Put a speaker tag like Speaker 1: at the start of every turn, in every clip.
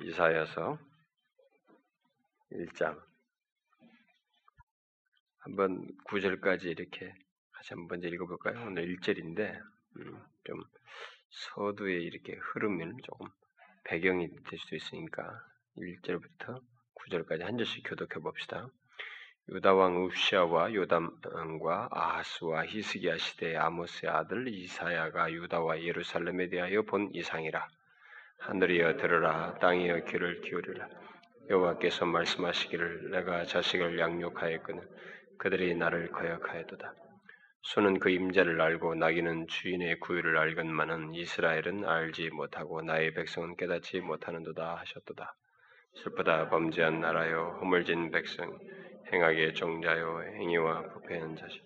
Speaker 1: 이사야서 1장 한번 9절까지 이렇게 같이 한번 읽어볼까요? 오늘 1절인데 음, 좀 서두에 이렇게 흐름을 조금 배경이 될 수도 있으니까 1절부터 9절까지 한 절씩 교독해 봅시다. 유다 왕 우시아와 요담과 아하스와 히스기야 시대의 아모스의 아들 이사야가 유다와 예루살렘에 대하여 본 이상이라 하늘이여 들으라 땅이여 귀를 기울이라. 여호와께서 말씀하시기를 내가 자식을 양육하였거늘 그들이 나를 거역하였도다. 소는 그 임자를 알고 나귀는 주인의 구유를 알건만은 이스라엘은 알지 못하고 나의 백성은 깨닫지 못하는도다 하셨도다. 슬프다 범죄한 나라여 허물진 백성 행하게 종자요 행위와 부패한 자식.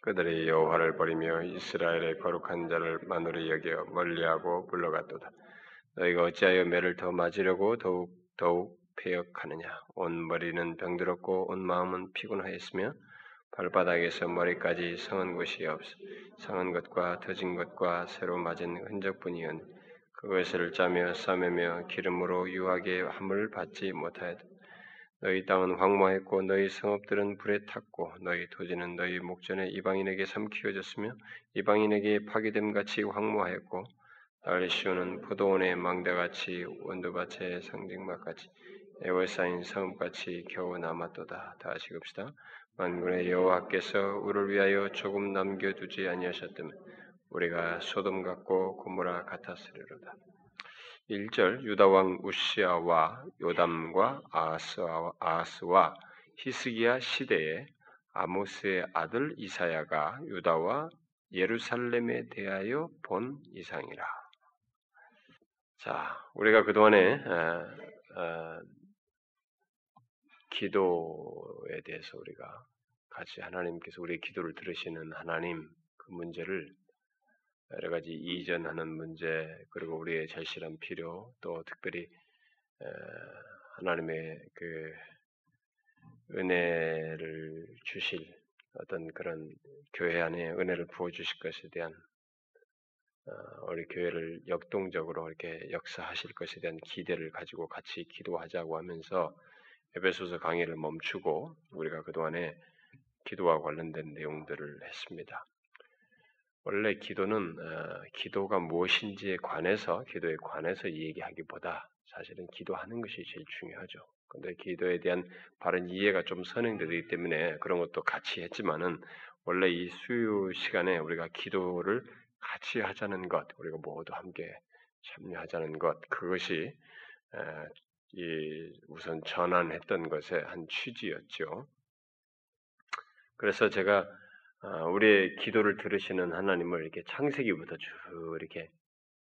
Speaker 1: 그들이 여호와를 버리며 이스라엘의 거룩한 자를 만으로 여겨 멀리하고 불러갔도다 너희가 어찌하여 매를 더 맞으려고 더욱 더욱 폐역하느냐? 온 머리는 병들었고 온 마음은 피곤하였으며 발바닥에서 머리까지 성은 곳이 없어 상한 것과 터진 것과 새로 맞은 흔적뿐이언 그것을 짜며 싸매며 기름으로 유하게 함을 받지 못하였다. 너희 땅은 황무했고 너희 성읍들은 불에 탔고 너희 토지는 너희 목전에 이방인에게 삼키어졌으며 이방인에게 파괴됨 같이 황무하였고 달리시오는 포도원의 망대같이 원두밭의 상징막같이 에워싸인 성읍같이 겨우 남았도다. 다시 읍시다. 만군의 여호와께서 우리를 위하여 조금 남겨두지 아니하셨다면 우리가 소돔 같고 고모라 같았으리로다. 1절 유다 왕 우시아와 요담과 아스와 히스기야 시대에 아모스의 아들 이사야가 유다와 예루살렘에 대하여 본 이상이라. 자, 우리가 그동안에 어, 어, 기도에 대해서 우리가 같이 하나님께서 우리의 기도를 들으시는 하나님 그 문제를 여러 가지 이전하는 문제 그리고 우리의 절실한 필요 또 특별히 어, 하나님의 그 은혜를 주실 어떤 그런 교회 안에 은혜를 부어 주실 것에 대한 어, 우리 교회를 역동적으로 이렇게 역사하실 것에 대한 기대를 가지고 같이 기도하자고 하면서 에베소서 강의를 멈추고 우리가 그동안에 기도와 관련된 내용들을 했습니다. 원래 기도는 어, 기도가 무엇인지에 관해서 기도에 관해서 얘기하기보다 사실은 기도하는 것이 제일 중요하죠. 근데 기도에 대한 바른 이해가 좀 선행되기 때문에 그런 것도 같이 했지만은 원래 이 수요 시간에 우리가 기도를 같이 하자는 것, 우리가 모두 함께 참여하자는 것, 그것이 우선 전환했던 것의 한 취지였죠. 그래서 제가 아, 우리의 기도를 들으시는 하나님을 이렇게 창세기부터 쭉 이렇게,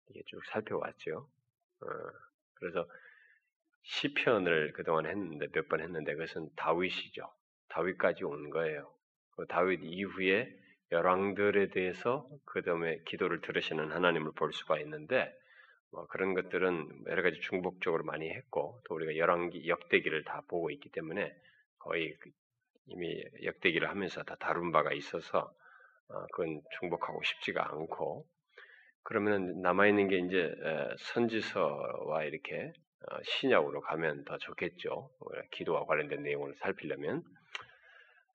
Speaker 1: 이렇게 쭉 살펴왔죠. 어, 그래서 시편을 그동안 했는데 몇 번 했는데 그것은 다윗이죠. 다윗까지 온 거예요. 그 다윗 이후에 열왕들에 대해서 그 다음에 기도를 들으시는 하나님을 볼 수가 있는데 뭐 그런 것들은 여러 가지 중복적으로 많이 했고 또 우리가 열왕기 역대기를 다 보고 있기 때문에 거의 그 이미 역대기를 하면서 다 다룬 바가 있어서 어 그건 중복하고 싶지가 않고 그러면 남아 있는 게 이제 선지서와 이렇게 어, 신약으로 가면 더 좋겠죠. 기도와 관련된 내용을 살피려면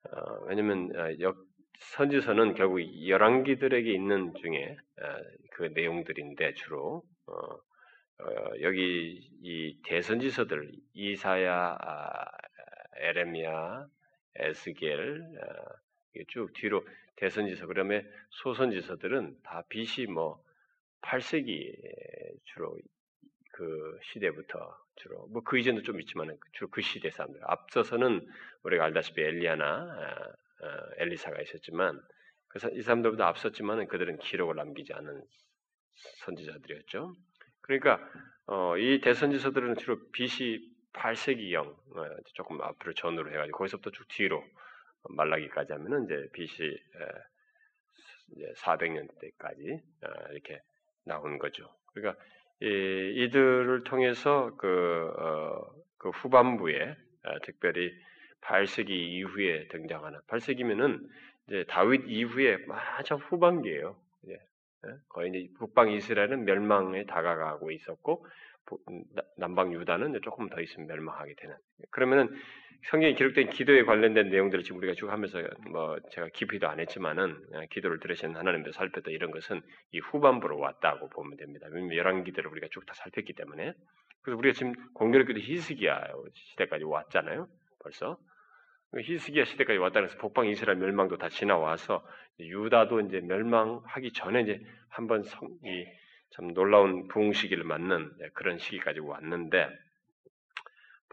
Speaker 1: 어, 왜냐면 역 선지서는 결국 열왕기들에게 있는 중에 그 내용들인데 주로 어, 어, 여기 이 대선지서들 이사야, 아, 에레미야, 에스겔 아, 쭉 뒤로 대선지서 그다음에 소선지서들은 다 BC 뭐 8세기 주로 그 시대부터 주로 뭐 그 이전도 좀 있지만 주로 그 시대 사람들. 앞서서는 우리가 알다시피 엘리야나 아, 어, 엘리사가 있었지만 그이 사람들보다 앞섰지만 그들은 기록을 남기지 않은 선지자들이었죠. 그러니까 어, 이 대선지서들은 주로 BC 8세기형 어, 조금 앞으로 전으로 해가지고 거기서부터 쭉 뒤로 말라기까지 하면은 이제 BC 이제 400년 대까지 어, 이렇게 나온 거죠. 그러니까 이, 이들을 통해서 그, 어, 그 후반부에 어, 특별히 8세기 이후에 등장하는 8세기면은 이제 다윗 이후에 마저 후반기예요. 이제 예? 거의 이제 북방 이스라엘은 멸망에 다가가고 있었고 남방 유다는 조금 더 있으면 멸망하게 되는. 그러면은 성경에 기록된 기도에 관련된 내용들을 지금 우리가 쭉 하면서 뭐 제가 깊이도 안 했지만은 예, 기도를 들으신 하나님께서 살폈다 이런 것은 이 후반부로 왔다고 보면 됩니다. 열왕기들을 우리가 쭉 다 살폈기 때문에 그래서 우리가 지금 공교롭게도 히스기야 시대까지 왔잖아요. 벌써 히스기야 시대까지 왔다는 해서 북방 이스라엘 멸망도 다 지나와서 유다도 이제 멸망하기 전에 이제 한번 참 놀라운 부흥 시기를 맞는 그런 시기까지 왔는데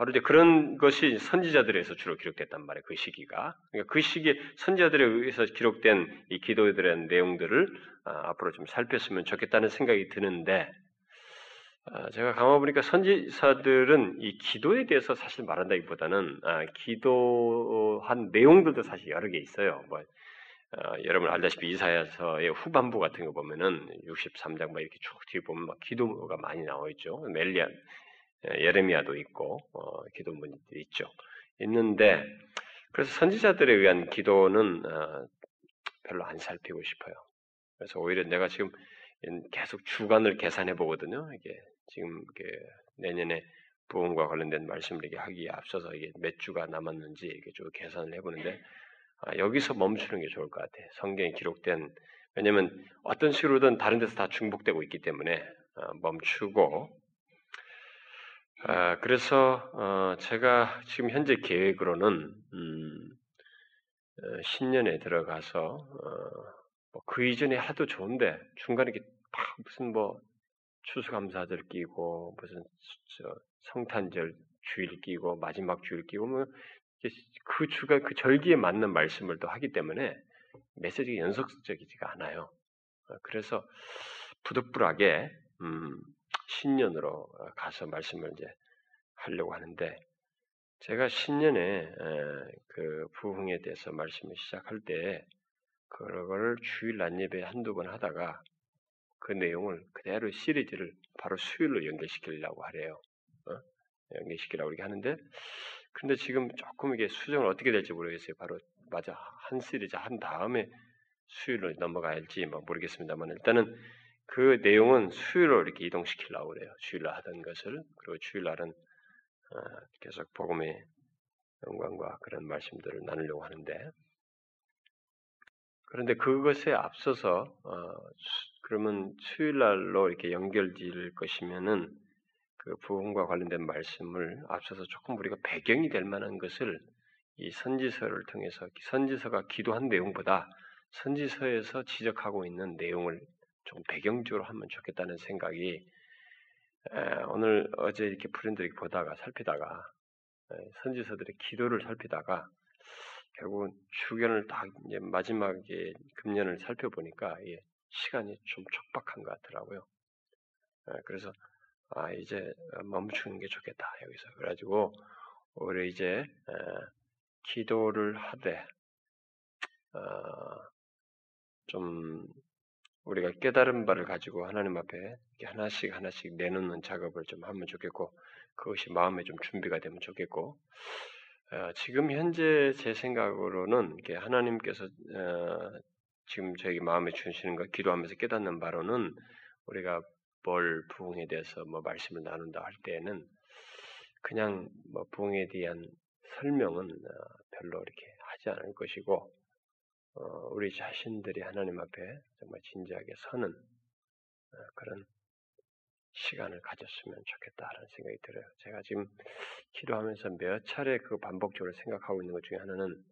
Speaker 1: 바로 이제 그런 것이 선지자들에서 주로 기록됐단 말이에요. 그 시기가. 그러니까 그 시기에 선지자들에 의해서 기록된 이 기도들의 내용들을 아, 앞으로 좀 살폈으면 좋겠다는 생각이 드는데 아, 제가 가만 보니까 선지사들은 이 기도에 대해서 사실 말한다기보다는 아, 기도한 내용들도 사실 여러 개 있어요. 뭐 어, 여러분 알다시피 이사야서의 후반부 같은 거 보면은 63장 막 이렇게 쭉 뒤에 보면 막 기도가 많이 나와 있죠. 멜리안 예, 예레미야도 있고 어, 기도문들이 있죠. 있는데 그래서 선지자들에 의한 기도는 어, 별로 안 살피고 싶어요. 그래서 오히려 내가 지금 계속 주간을 계산해 보거든요. 이게 지금 내년에 부흥과 관련된 말씀을 이렇게 하기에 앞서서 이게 몇 주가 남았는지 이렇게 쭉 계산을 해보는데 아, 여기서 멈추는 게 좋을 것 같아요. 성경에 기록된 왜냐하면 어떤 식으로든 다른 데서 다 중복되고 있기 때문에 어, 멈추고 아, 그래서 어, 제가 지금 현재 계획으로는 음, 어, 신년에 들어가서 어, 뭐 그 이전에 하도 좋은데 중간에 이렇게 막 무슨 뭐 추수감사절 끼고 무슨 성탄절 주일 끼고 마지막 주일 끼고 뭐그 주가 그 절기에 맞는 말씀을 또 하기 때문에 메시지가 연속적이지가 않아요. 어, 그래서 부득불하게 음, 신년으로 가서 말씀을 이제 하려고 하는데 제가 신년에 그 부흥에 대해서 말씀을 시작할 때 그걸 주일 낮 예배 한두 번 하다가 그 내용을 그대로 시리즈를 바로 수요일로 연결시키려고 하래요. 어? 연결시키려고 이렇게 하는데 근데 지금 조금 이게 수정을 어떻게 될지 모르겠어요. 바로 맞아 한 시리즈 한 다음에 수요일로 넘어가야할지 뭐 모르겠습니다만 일단은 그 내용은 수요일로 이렇게 이동시키려고 그래요. 주일날 하던 것을 그리고 주일날은 어, 계속 복음의 영광과 그런 말씀들을 나누려고 하는데 그런데 그것에 앞서서 어, 그러면 수요일 날로 이렇게 연결될 것이면은 그 부흥과 관련된 말씀을 앞서서 조금 우리가 배경이 될 만한 것을 이 선지서를 통해서 선지서가 기도한 내용보다 선지서에서 지적하고 있는 내용을 좀 배경적으로 하면 좋겠다는 생각이 오늘 어제 이렇게 프린트 보다가 살피다가 선지서들의 기도를 살피다가 결국은 주견을 딱 마지막에 금년을 살펴보니까 시간이 좀 촉박한 것 같더라고요. 그래서 아 이제 멈추는 게 좋겠다 여기서 그래가지고 우리 이제 기도를 하되 어, 좀 우리가 깨달은 바를 가지고 하나님 앞에 하나씩 하나씩 내놓는 작업을 좀 하면 좋겠고 그것이 마음에 좀 준비가 되면 좋겠고 어, 지금 현재 제 생각으로는 하나님께서 어, 지금 저에게 마음에 주시는 것 기도하면서 깨닫는 바로는 우리가 뭘 부흥에 대해서 뭐 말씀을 나눈다 할 때에는 그냥 뭐 부흥에 대한 설명은 어, 별로 이렇게 하지 않을 것이고 어, 우리 자신들이 하나님 앞에 정말 진지하게 서는 어, 그런 시간을 가졌으면 좋겠다라는 생각이 들어요. 제가 지금 기도하면서 몇 차례 그 반복적으로 생각하고 있는 것 중에 하나는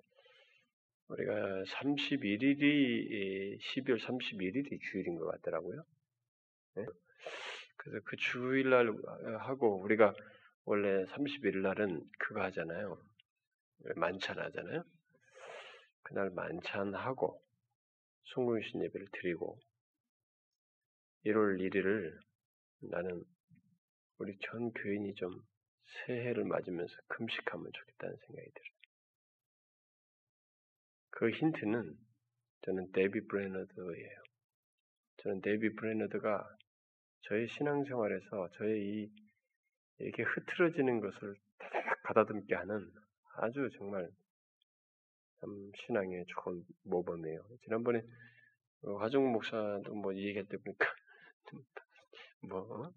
Speaker 1: 우리가 31일이 12월 31일이 주일인 것 같더라고요. 네? 그래서 그 주일날 하고 우리가 원래 31일 날은 그거 하잖아요. 만찬 하잖아요. 그날 만찬하고 송구신 예배를 드리고 1월 1일을 나는 우리 전 교인이 좀 새해를 맞으면서 금식하면 좋겠다는 생각이 들어요. 그 힌트는 저는 데이비드 브레이너드예요. 저는 데이비드 브레이너드가 저의 신앙생활에서 저의 이 이렇게 흐트러지는 것을 다다닥 가다듬게 하는 아주 정말 참 신앙의 좋은 모범이에요. 지난번에 화종 목사도 뭐 얘기할 때 보니까 뭐,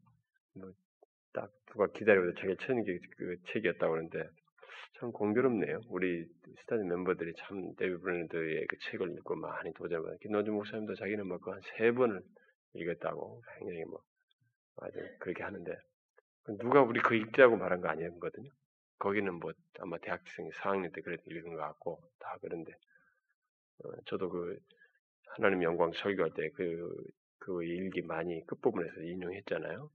Speaker 1: 뭐 딱 누가 기다리고 자기 천게그 책이었다고 그러는데 참 공교롭네요. 우리 스타디 멤버들이 참 데이비 브랜드의 그 책을 읽고 많이 도전을 김노준 목사님도 자기는 뭐한세 번을 읽었다고 굉장히 뭐 아주 그렇게 하는데 누가 우리 그 읽자고 말한 거 아니거든요. 거기는 뭐 아마 대학생 4학년 때 그래도 읽은 것 같고 다 그런데 어, 저도 그 하나님 영광 설교할 때 그 그 일기 많이 끝부분에서 인용했잖아요.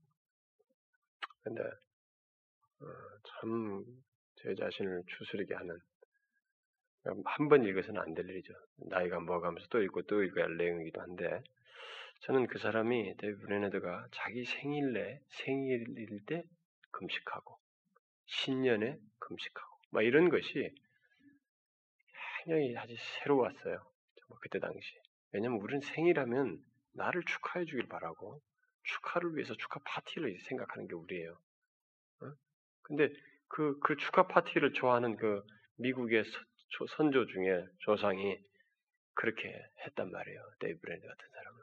Speaker 1: 근데 어, 참 제 자신을 추스르게 하는 한 번 읽어서는 안 될 일이죠. 나이가 먹어가면서 또 읽고 또 읽어야 할 내용이기도 한데 저는 그 사람이 데이비드 브레이너드가 자기 생일에 생일일 때 금식하고 신년에 금식하고 막 이런 것이 굉장히 아주 새로웠어요. 그때 당시. 왜냐면 우리는 생일하면 나를 축하해 주길 바라고 축하를 위해서 축하 파티를 생각하는 게 우리예요. 어? 근데 그, 그 축하 파티를 좋아하는 그 미국의 선조 중에 조상이 그렇게 했단 말이에요. 데이비드 브레이너드 같은 사람은.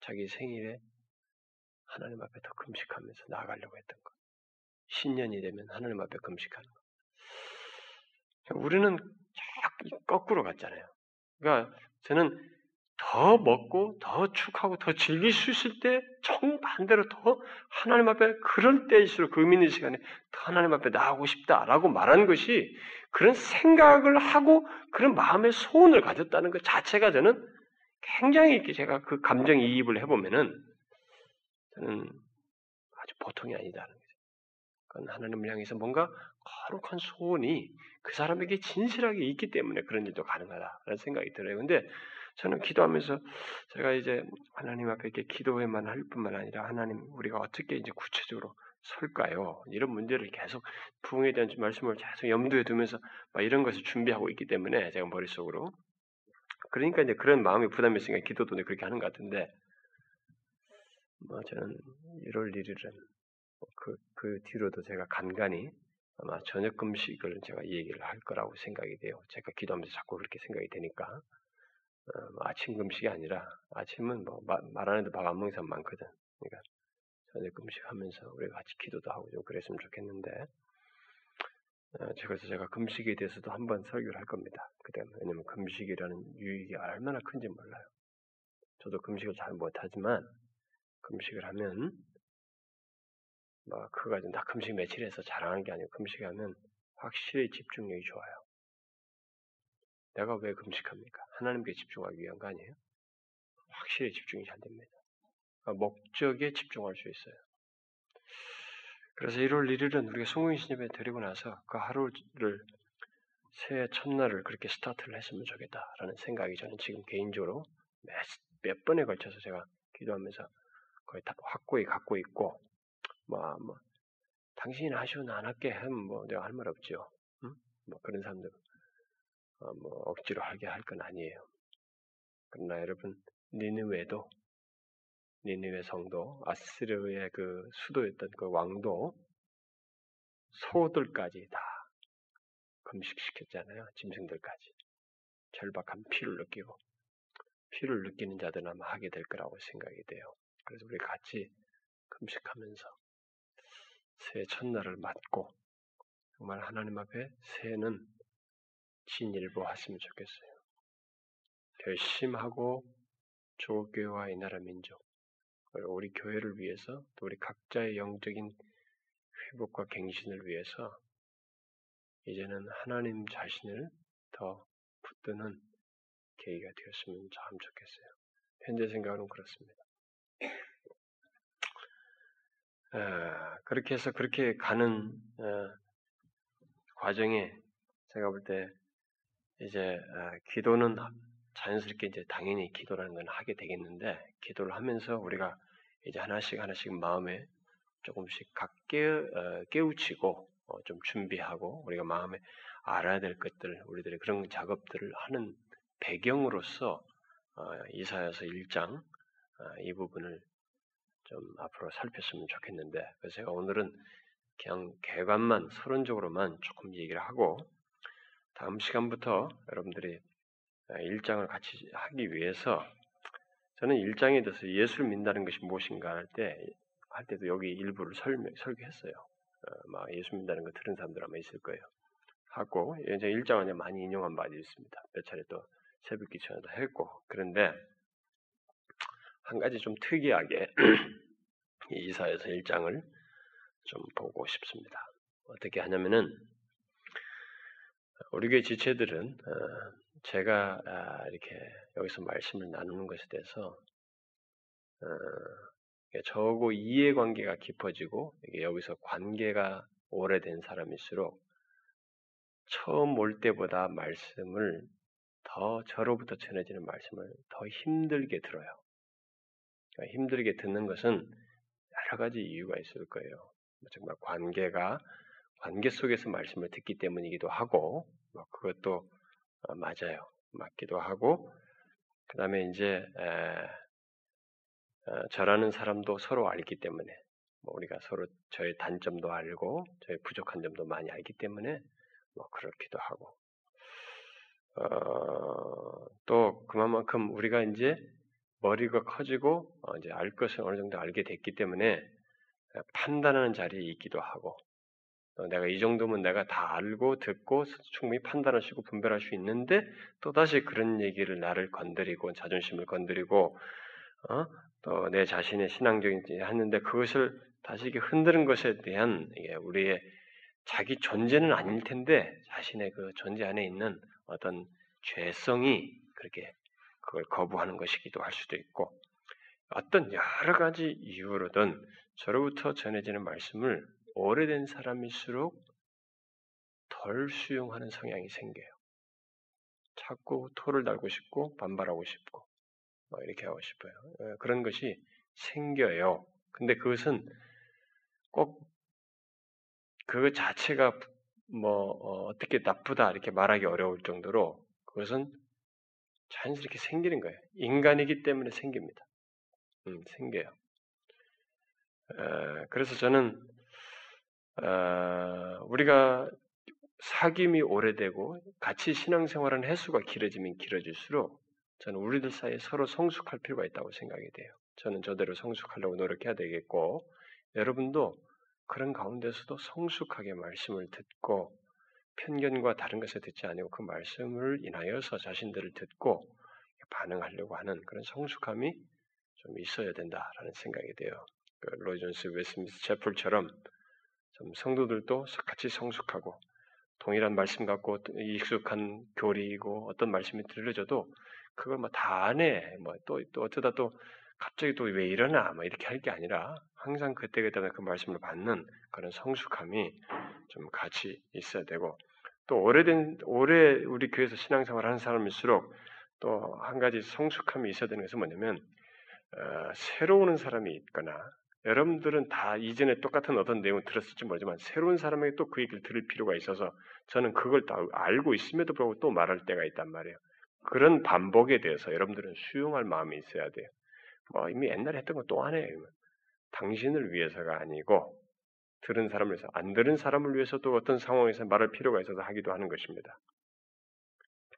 Speaker 1: 자기 생일에 하나님 앞에 더 금식하면서 나아가려고 했던 것. 신년이 되면 하나님 앞에 금식하는 것. 우리는 거꾸로 갔잖아요. 그러니까 저는 더 먹고 더 축하고 더 즐길 수 있을 때 정반대로 더 하나님 앞에 그럴 때일수록 그 의미 있는 시간에 더 하나님 앞에 나가고 싶다라고 말한 것이 그런 생각을 하고 그런 마음의 소원을 가졌다는 것 자체가 저는 굉장히 이렇게 제가 그 감정 이입을 해보면은 저는 아주 보통이 아니다는 거죠. 그건 하나님을 향해서 뭔가 거룩한 소원이 그 사람에게 진실하게 있기 때문에 그런 일도 가능하다라는 생각이 들어요. 근데 저는 기도하면서 제가 이제 하나님 앞에 이렇게 기도에만 할 뿐만 아니라 하나님 우리가 어떻게 이제 구체적으로 설까요? 이런 문제를 계속 부흥에 대한 말씀을 계속 염두에 두면서 막 이런 것을 준비하고 있기 때문에 제가 머릿속으로 그러니까 이제 그런 마음이 부담이 있으니까 기도도 그렇게 하는 것 같은데 뭐 저는 1월 1일은 그, 그 뒤로도 제가 간간히 아마 저녁 금식을 제가 얘기를 할 거라고 생각이 돼요. 제가 기도하면서 자꾸 그렇게 생각이 되니까 아침 금식이 아니라 아침은 뭐 말 안 해도 밥 안 먹는 사람 많거든. 그러니까 저녁 금식하면서 우리가 같이 기도도 하고 좀 그랬으면 좋겠는데 어, 그래서 제가 금식에 대해서도 한번 설교를 할 겁니다. 그다음 왜냐면 금식이라는 유익이 얼마나 큰지 몰라요. 저도 금식을 잘 못하지만 금식을 하면 뭐 그거 좀다 금식 며칠에서 자랑하는 게 아니고 금식하면 확실히 집중력이 좋아요. 내가 왜 금식합니까? 하나님께 집중하기 위한 거 아니에요? 확실히 집중이 잘 됩니다. 그러니까 목적에 집중할 수 있어요. 그래서 1월 1일은 우리가 성공신 예배 드리고 나서 그 하루를 새해 첫날을 그렇게 스타트를 했으면 좋겠다라는 생각이 저는 지금 개인적으로 몇, 몇 번에 걸쳐서 제가 기도하면서 거의 다 확고히 갖고 있고 뭐, 뭐 당신이 하시고 안 할게 하면 뭐 내가 할 말 없죠. 응? 뭐 그런 사람들 어, 뭐 억지로 하게 할 건 아니에요. 그러나 여러분 니느웨도 니느웨 성도 아스르의 그 수도였던 그 왕도 소들까지 다 금식시켰잖아요. 짐승들까지 절박한 피를 느끼고 피를 느끼는 자들은 아마 하게 될 거라고 생각이 돼요. 그래서 우리 같이 금식하면서 새해 첫날을 맞고 정말 하나님 앞에 새해는 진일보했으면 좋겠어요. 결심하고 조교와 이 나라 민족 우리 교회를 위해서 또 우리 각자의 영적인 회복과 갱신을 위해서 이제는 하나님 자신을 더 붙드는 계기가 되었으면 참 좋겠어요. 현재 생각은 그렇습니다. 아, 그렇게 해서 그렇게 가는 아, 과정에 제가 볼 때 이제 아, 기도는 자연스럽게 이제 당연히 기도라는 건 하게 되겠는데 기도를 하면서 우리가 이제 하나씩 하나씩 마음에 조금씩 각 깨, 깨우치고 어, 좀 준비하고 우리가 마음에 알아야 될 것들 우리들의 그런 작업들을 하는 배경으로서 어, 이사야서 1장 이 부분을 좀 앞으로 살폈으면 좋겠는데 그래서 제가 오늘은 그냥 개관만 서론적으로만 조금 얘기를 하고 다음 시간부터 여러분들이 일장을 같이 하기 위해서 저는 일장에 대해서 예수를 믿는다는 것이 무엇인가 할 때 할 때도 여기 일부를 설명, 설교했어요. 어, 막 예수 믿는다는 거 들은 사람들 아마 있을 거예요. 하고 이제 일장은 많이 인용한 바도 있습니다. 몇 차례 또 새벽 기천에도 했고 그런데 한 가지 좀 특이하게 이사에서 일장을 좀 보고 싶습니다. 어떻게 하냐면은 우리 교회 지체들은 어, 제가 아, 이렇게 여기서 말씀을 나누는 것에 대해서 어, 저하고 이해관계가 깊어지고 여기서 관계가 오래된 사람일수록 처음 올 때보다 말씀을 더 저로부터 전해지는 말씀을 더 힘들게 들어요. 그러니까 힘들게 듣는 것은 여러 가지 이유가 있을 거예요. 뭐 정말 관계가 관계 속에서 말씀을 듣기 때문이기도 하고, 뭐 그것도 어, 맞아요. 맞기도 하고, 그 다음에 이제 에, 어, 저라는 사람도 서로 알기 때문에 뭐 우리가 서로 저의 단점도 알고 저의 부족한 점도 많이 알기 때문에 뭐 그렇기도 하고 어, 또 그만큼 우리가 이제 머리가 커지고 어, 이제 알 것을 어느 정도 알게 됐기 때문에 판단하는 자리에 있기도 하고 내가 이 정도면 내가 다 알고 듣고 충분히 있고 분별할 수 있는데 또 다시 그런 얘기를 나를 건드리고 자존심을 건드리고 어? 또 내 자신의 신앙적인 하는데 그것을 다시 이렇게 흔드는 것에 대한 우리의 자기 존재는 아닐 텐데 자신의 그 존재 안에 있는 어떤 죄성이 그렇게 그걸 거부하는 것이기도 할 수도 있고 어떤 여러 가지 이유로든 저로부터 전해지는 말씀을 오래된 사람일수록 덜 수용하는 성향이 생겨요. 자꾸 토를 달고 싶고 반발하고 싶고 뭐 이렇게 하고 싶어요. 예, 그런 것이 생겨요. 근데 그것은 꼭 그 자체가 뭐 어, 떻게 나쁘다 이렇게 말하기 어려울 정도로 그것은 자연스럽게 생기는 거예요. 인간이기 때문에 생깁니다. 음, 생겨요. 에, 그래서 저는 어, 우리가 사귐이 오래되고 같이 신앙생활은 횟수가 길어지면 길어질수록 저는 우리들 사이에 서로 성숙할 필요가 있다고 생각이 돼요. 저는 저대로 성숙하려고 노력해야 되겠고, 여러분도 그런 가운데서도 성숙하게 말씀을 듣고, 편견과 다른 것에 듣지 아니고 그 말씀을 인하여서 자신들을 듣고 반응하려고 하는 그런 성숙함이 좀 있어야 된다라는 생각이 돼요. 그 로이존스 웨스미스 채플처럼 좀 성도들도 같이 성숙하고 동일한 말씀 갖고 익숙한 교리이고 어떤 말씀이 들려져도 그걸 뭐 다 안 해. 뭐 또, 또 어쩌다 또 갑자기 또 왜 이러나. 뭐 이렇게 할 게 아니라 항상 그때그때 그 말씀을 받는 그런 성숙함이 좀 같이 있어야 되고 또 오래된, 오래 우리 교회에서 신앙생활 하는 사람일수록 또 한 가지 성숙함이 있어야 되는 것은 뭐냐면 어, 새로 운 사람이 있거나 여러분들은 다 이전에 똑같은 어떤 내용을 들었을지 모르지만 새로운 사람에게 또 그 얘기를 들을 필요가 있어서 저는 그걸 다 알고 있음에도 불구하고 또 말할 때가 있단 말이에요. 그런 반복에 대해서 여러분들은 수용할 마음이 있어야 돼요. 뭐 이미 옛날에 했던 거 또 하네요. 당신을 위해서가 아니고 들은 사람을 위해서 안 들은 사람을 위해서 또 어떤 상황에서 말할 필요가 있어서 하기도 하는 것입니다.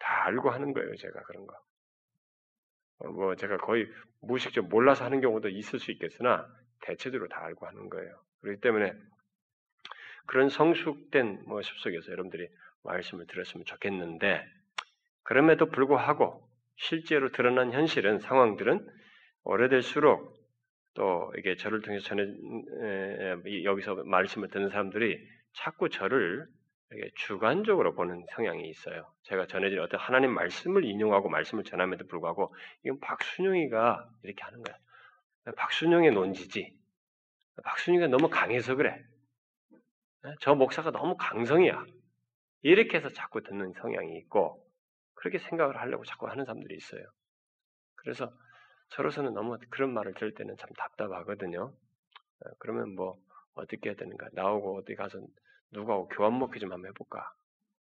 Speaker 1: 다 알고 하는 거예요, 제가 그런 거. 어, 뭐 제가 거의 무의식적 몰라서 하는 경우도 있을 수 있겠으나 대체적으로 다 알고 하는 거예요. 그렇기 때문에 그런 성숙된 모습 속에서 여러분들이 말씀을 들었으면 좋겠는데 그럼에도 불구하고 실제로 드러난 현실은 상황들은 오래될수록 또 이게 저를 통해서 전해 여기서 말씀을 듣는 사람들이 자꾸 저를 주관적으로 보는 성향이 있어요. 제가 전해진 어떤 하나님 말씀을 인용하고 말씀을 전함에도 불구하고 이건 박순영이가 이렇게 하는 거야. 박순영의 논지지. 박순영이가 너무 강해서 그래. 저 목사가 너무 강성이야. 이렇게 해서 자꾸 듣는 성향이 있고 그렇게 생각을 하려고 자꾸 하는 사람들이 있어요. 그래서 저로서는 너무 그런 말을 들을 때는 참 답답하거든요. 어, 그러면 뭐 어떻게 해야 되는가? 나오고 어디 가서 누구하고 교환 먹기 좀 한번 해볼까?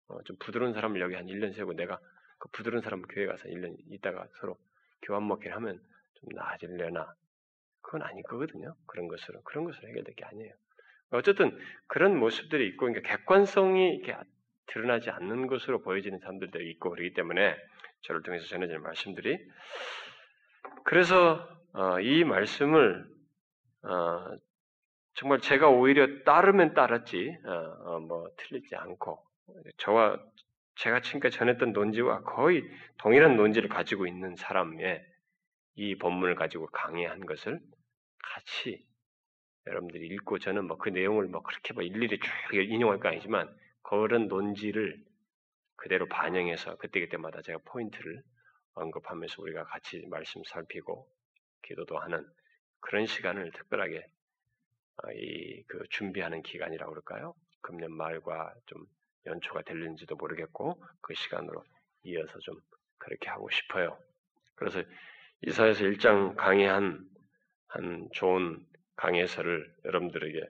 Speaker 1: 어, 좀 부드러운 사람을 여기 한 1년 세우고 내가 그 부드러운 사람 교회 가서 1년 있다가 서로 교환 먹기를 하면 좀 나아지려나? 그건 아닐 거거든요. 그런 것으로. 그런 것으로 해결될 게 아니에요. 어쨌든 그런 모습들이 있고, 그러니까 객관성이 이렇게 드러나지 않는 것으로 보여지는 사람들도 있고 그러기 때문에 저를 통해서 전해지는 말씀들이 그래서 어, 이 말씀을 어, 정말 제가 오히려 따르면 따랐지, 어, 어, 뭐 틀리지 않고 저와 제가 지금까지 전했던 논지와 거의 동일한 논지를 가지고 있는 사람의 이 본문을 가지고 강의한 것을 같이 여러분들이 읽고 저는 뭐 그 내용을 뭐 그렇게 뭐 일일이 쭉 인용할 거 아니지만 그런 논지를 그대로 반영해서 그때그때마다 제가 포인트를 언급하면서 우리가 같이 말씀 살피고 기도도 하는 그런 시간을 특별하게 어, 이그 준비하는 기간이라고 그럴까요? 금년 말과 좀 연초가 될는지도 모르겠고 그 시간으로 이어서 좀 그렇게 하고 싶어요. 그래서 이사에서 일장 강의한 한 좋은 강해서를 여러분들에게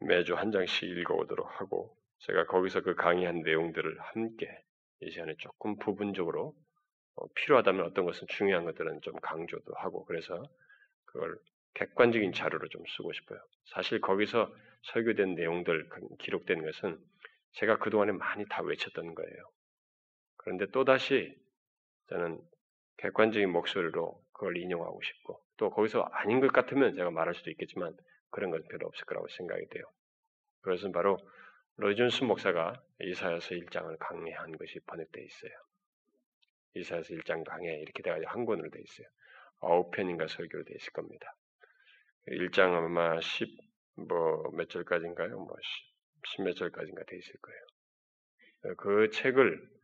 Speaker 1: 매주 한 장씩 읽어오도록 하고 제가 거기서 그 강의한 내용들을 함께 이 시간에 조금 부분적으로 어, 필요하다면 어떤 것은 중요한 것들은 좀 강조도 하고 그래서 그걸 객관적인 자료로 좀 쓰고 싶어요. 사실 거기서 설교된 내용들 기록된 것은 제가 그동안에 많이 다 외쳤던 거예요. 그런데 또다시 저는 객관적인 목소리로 그걸 인용하고 싶고 또 거기서 아닌 것 같으면 제가 말할 수도 있겠지만 그런 건 별로 없을 거라고 생각이 돼요. 그것은 바로 로이존스 목사가 이사야서 1장을 강의한 것이 번역되어 있어요. 이사야서 1장 강해 이렇게 돼가지고 한 권으로 되어 있어요. 아홉 편인가 설교로 되어 있을 겁니다. 1장 아마 10, 뭐, 몇 절까지인가요? 뭐, 10, 몇 절까지인가 되어 있을 거예요. 그 책을 어,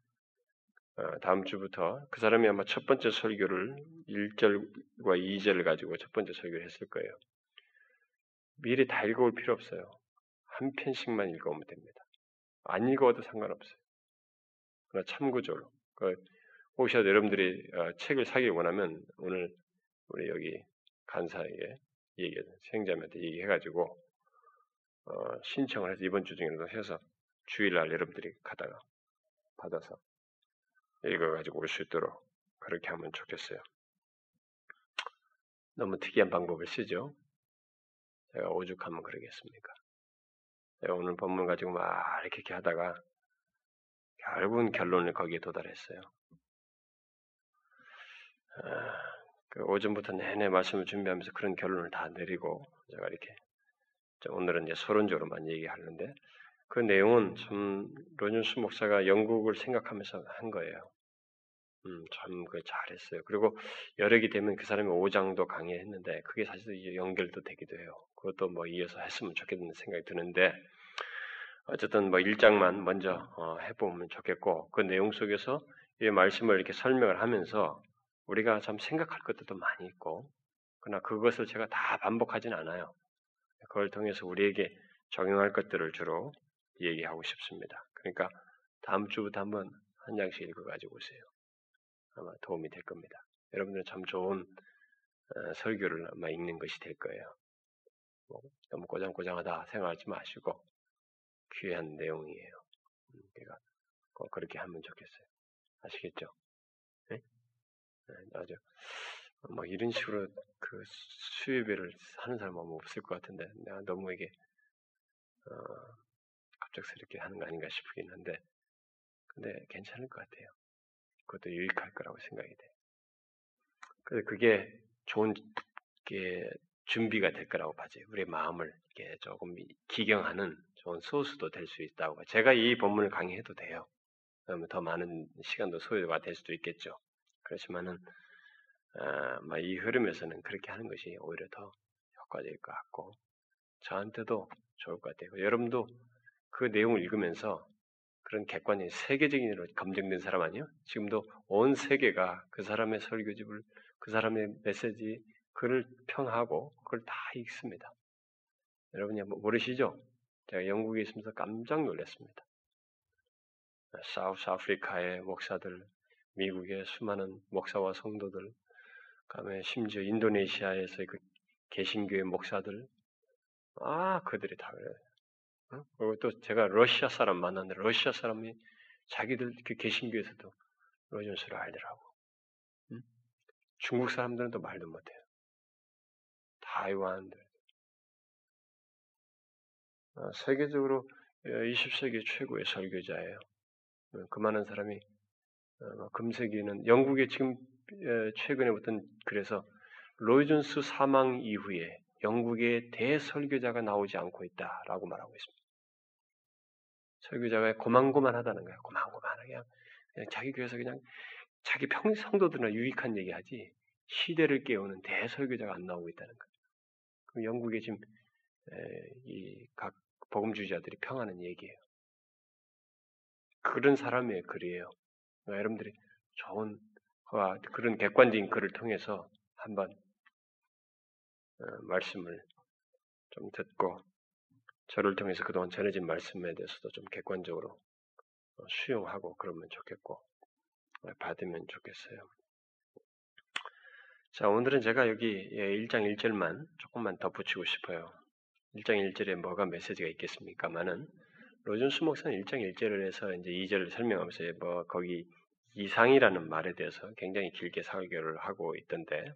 Speaker 1: 다음 주부터 그 사람이 아마 첫 번째 설교를 1절과 2절을 가지고 첫 번째 설교를 했을 거예요. 미리 다 읽어올 필요 없어요. 한 편씩만 읽어오면 됩니다. 안 읽어도 상관없어요. 그러나 참고적으로. 그 혹시라도 여러분들이 어, 책을 사기 원하면 오늘 우리 여기 간사에게 얘기, 생자한테 얘기해가지고 어, 신청을 해서 이번 주 중에도 해서 주일날 여러분들이 가다가 받아서 읽어가지고 올 수 있도록 그렇게 하면 좋겠어요. 너무 특이한 방법을 쓰죠. 제가 오죽하면 그러겠습니까? 오늘 본문 가지고 막 이렇게, 이렇게 하다가 결국은 결론을 거기에 도달했어요. 아, 그 오전부터 내내 말씀을 준비하면서 그런 결론을 다 내리고 제가 이렇게 오늘은 이제 서론적으로만 얘기하는데 그 내용은 참 로준수 목사가 영국을 생각하면서 한 거예요. 음, 참, 그 잘했어요. 그리고 여력이 되면 그 사람이 5장도 강의했는데 그게 사실 연결도 되기도 해요. 그것도 뭐 이어서 했으면 좋겠다는 생각이 드는데 어쨌든 뭐 1장만 먼저 어, 해보면 좋겠고 그 내용 속에서 이 말씀을 이렇게 설명을 하면서 우리가 참 생각할 것들도 많이 있고 그러나 그것을 제가 다 반복하진 않아요. 그걸 통해서 우리에게 적용할 것들을 주로 얘기하고 싶습니다. 그러니까 다음 주부터 한번 한 장씩 읽어가지고 오세요. 아마 도움이 될 겁니다. 여러분들은 참 좋은 어, 설교를 아마 읽는 것이 될 거예요. 뭐, 너무 꼬장꼬장하다 생각하지 마시고 귀한 내용이에요. 음, 제가 꼭 그렇게 하면 좋겠어요. 아시겠죠? 네? 네, 아주 뭐 이런 식으로 그 수요배를 하는 사람은 없을 것 같은데 내가 너무 이게 어, 갑작스럽게 하는 거 아닌가 싶긴 한데 근데 괜찮을 것 같아요. 그것도 유익할 거라고 생각이 돼. 그래서 그게 좋은 게 준비가 될 거라고 봐져요. 우리의 마음을 이렇게 조금 기경하는 좋은 소스도 될 수 있다고. 제가 이 본문을 강의해도 돼요. 그러면 더 많은 시간도 소요가 될 수도 있겠죠. 그렇지만은 아, 이 흐름에서는 그렇게 하는 것이 오히려 더 효과적일 것 같고 저한테도 좋을 것 같아요. 여러분도 그 내용을 읽으면서 그런 객관적인 세계적인 으로 검증된 사람 아니요? 지금도 온 세계가 그 사람의 설교집을 그 사람의 메시지 글을 평하고 그걸 다 읽습니다. 여러분이 모르시죠? 제가 영국에 있으면서 깜짝 놀랐습니다. 사우스 아프리카의 목사들, 미국의 수많은 목사와 성도들, 그다음에 심지어 인도네시아에서의 그 개신교의 목사들, 아 그들이 다 그래요. 그리고 또 제가 러시아 사람 만났는데 러시아 사람이 자기들 그 개신교에서도 로전스를 알더라고. 응? 중국 사람들은 또 말도 못해요. 타이완들. 어, 세계적으로 20세기 어, 최고의 설교자예요. 어, 그 많은 사람이 어, 금세기에는 영국에 지금 최근에 어떤 그래서 로이존스 사망 이후에 영국의 대설교자가 나오지 않고 있다라고 말하고 있습니다. 설교자가 고만고만하다는 거예요. 고만고만하게 그냥, 그냥 자기 교회에서 그냥 자기 평 성도들이나 유익한 얘기하지 시대를 깨우는 대설교자가 안 나오고 있다는 거예요. 그럼 영국의 지금 이 각 복음주의자들이 평하는 얘기예요. 그런 사람의 글이에요. 그러니까 여러분들이 좋은 그런 객관적인 글을 통해서 한번 어, 말씀을 좀 듣고 저를 통해서 그동안 전해진 말씀에 대해서도 좀 객관적으로 어, 수용하고 그러면 좋겠고 어, 받으면 좋겠어요. 자, 오늘은 제가 여기 1장 예, 1절만 조금만 덧붙이고 싶어요. 1장 1절에 뭐가 메시지가 있겠습니까만은 로준 수 목사는 1장 1절을 해서 이제 2절을 설명하면서 뭐 거기 이상이라는 말에 대해서 굉장히 길게 설교를 하고 있던데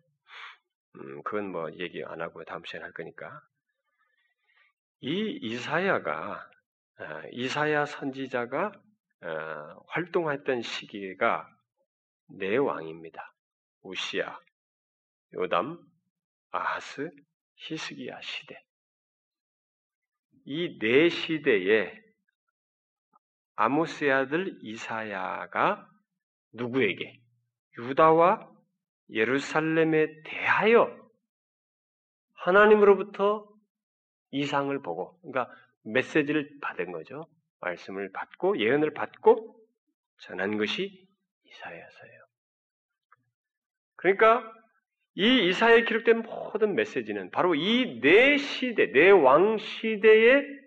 Speaker 1: 음, 그건 뭐 얘기 안 하고 다음 시간에 할 거니까 이 이사야가 아, 이사야 선지자가 아, 활동했던 시기가 네 왕입니다. 우시야, 요담, 아하스, 히스기야 시대. 이 네 시대에 아모스의 아들 이사야가 누구에게 유다와 예루살렘에 대하여 하나님으로부터 이상을 보고, 그러니까 메시지를 받은 거죠. 말씀을 받고 예언을 받고 전한 것이 이사야서예요. 그러니까 이 이사야에 기록된 모든 메시지는 바로 이네 시대, 네왕 시대의